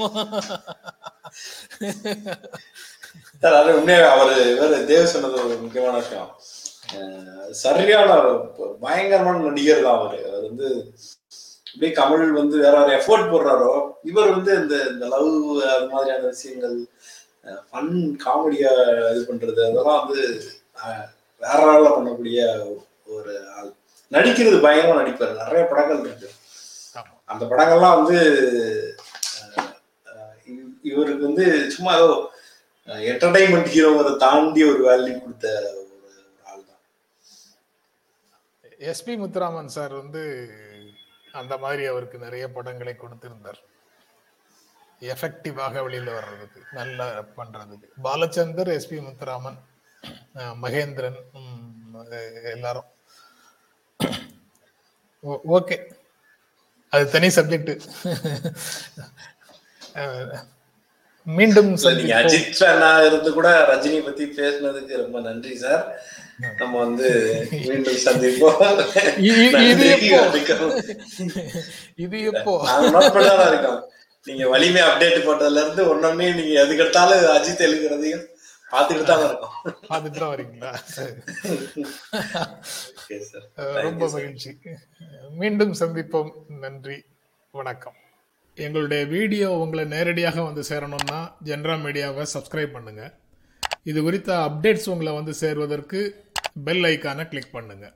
சார் அது அவரு வேற தேவ சொன்னது ஒரு முக்கியமான விஷயம். சரியான பயங்கரமான நடிகர் தான் அவரு. அவர் வந்து அப்படியே கமல் வந்து வேற வேற எஃபோர்ட் போடுறாரோ இவர் வந்து இந்த இந்த லவ் அது மாதிரியான விஷயங்கள் ஃபன் காமெடியா இது பண்றது அதெல்லாம் வந்து வேற வேற பண்ணக்கூடிய ஒரு ஆள். நடிக்கிறது பயங்கரமா நடிப்பாரு. நிறைய படங்கள் இருக்கு. அந்த படங்கள்லாம் வந்து இவருக்கு வந்து சும்மா ஏதோ என்டர்டைன்மெண்ட் ஹீரோங்கிறத தாண்டி ஒரு வேல்யூ கொடுத்த ஒரு ஒரு ஆள் தான் எஸ்பி முத்துராமன் சார் வந்து அந்த மாதிரி அவருக்கு நிறைய படங்களை கொடுத்திருந்தார். எஃபெக்டிவாக வெளியில வர்றதுக்கு நல்லா பண்றதுக்கு. பாலச்சந்தர் எஸ்பி முத்துராமன் மகேந்திரன் எல்லாரும். ஓகே. அது தனி சப்ஜெக்ட் மீண்டும் நீங்க அஜித் ஃபேனா இருந்து கூட ரஜினி பத்தி பேசுனதுக்கு ரொம்ப நன்றி சார் நம்ம வந்து மீண்டும் சந்திப்போம். இது. இது பண்ணதான் இருக்கோம் நீங்க வலிமை அப்டேட் போட்டதுல இருந்து ஒன்னொன்னே நீங்க எதுக்கு எடுத்தாலும் அஜித் எழுதுறதையும் பார்த்துட்டு தான் இருக்கோம். தான் வரீங்களா? ரொம்ப மகிழ்ச்சி. மீண்டும் சந்திப்போம். நன்றி. வணக்கம். எங்களுடைய வீடியோ உங்களை நேரடியாக வந்து சேரணும்னா ஜென்ரா மீடியாவை சப்ஸ்கிரைப் பண்ணுங்க. இது குறித்த அப்டேட்ஸ் உங்களை வந்து சேர்வதற்கு பெல் ஐக்கானை கிளிக் பண்ணுங்கள்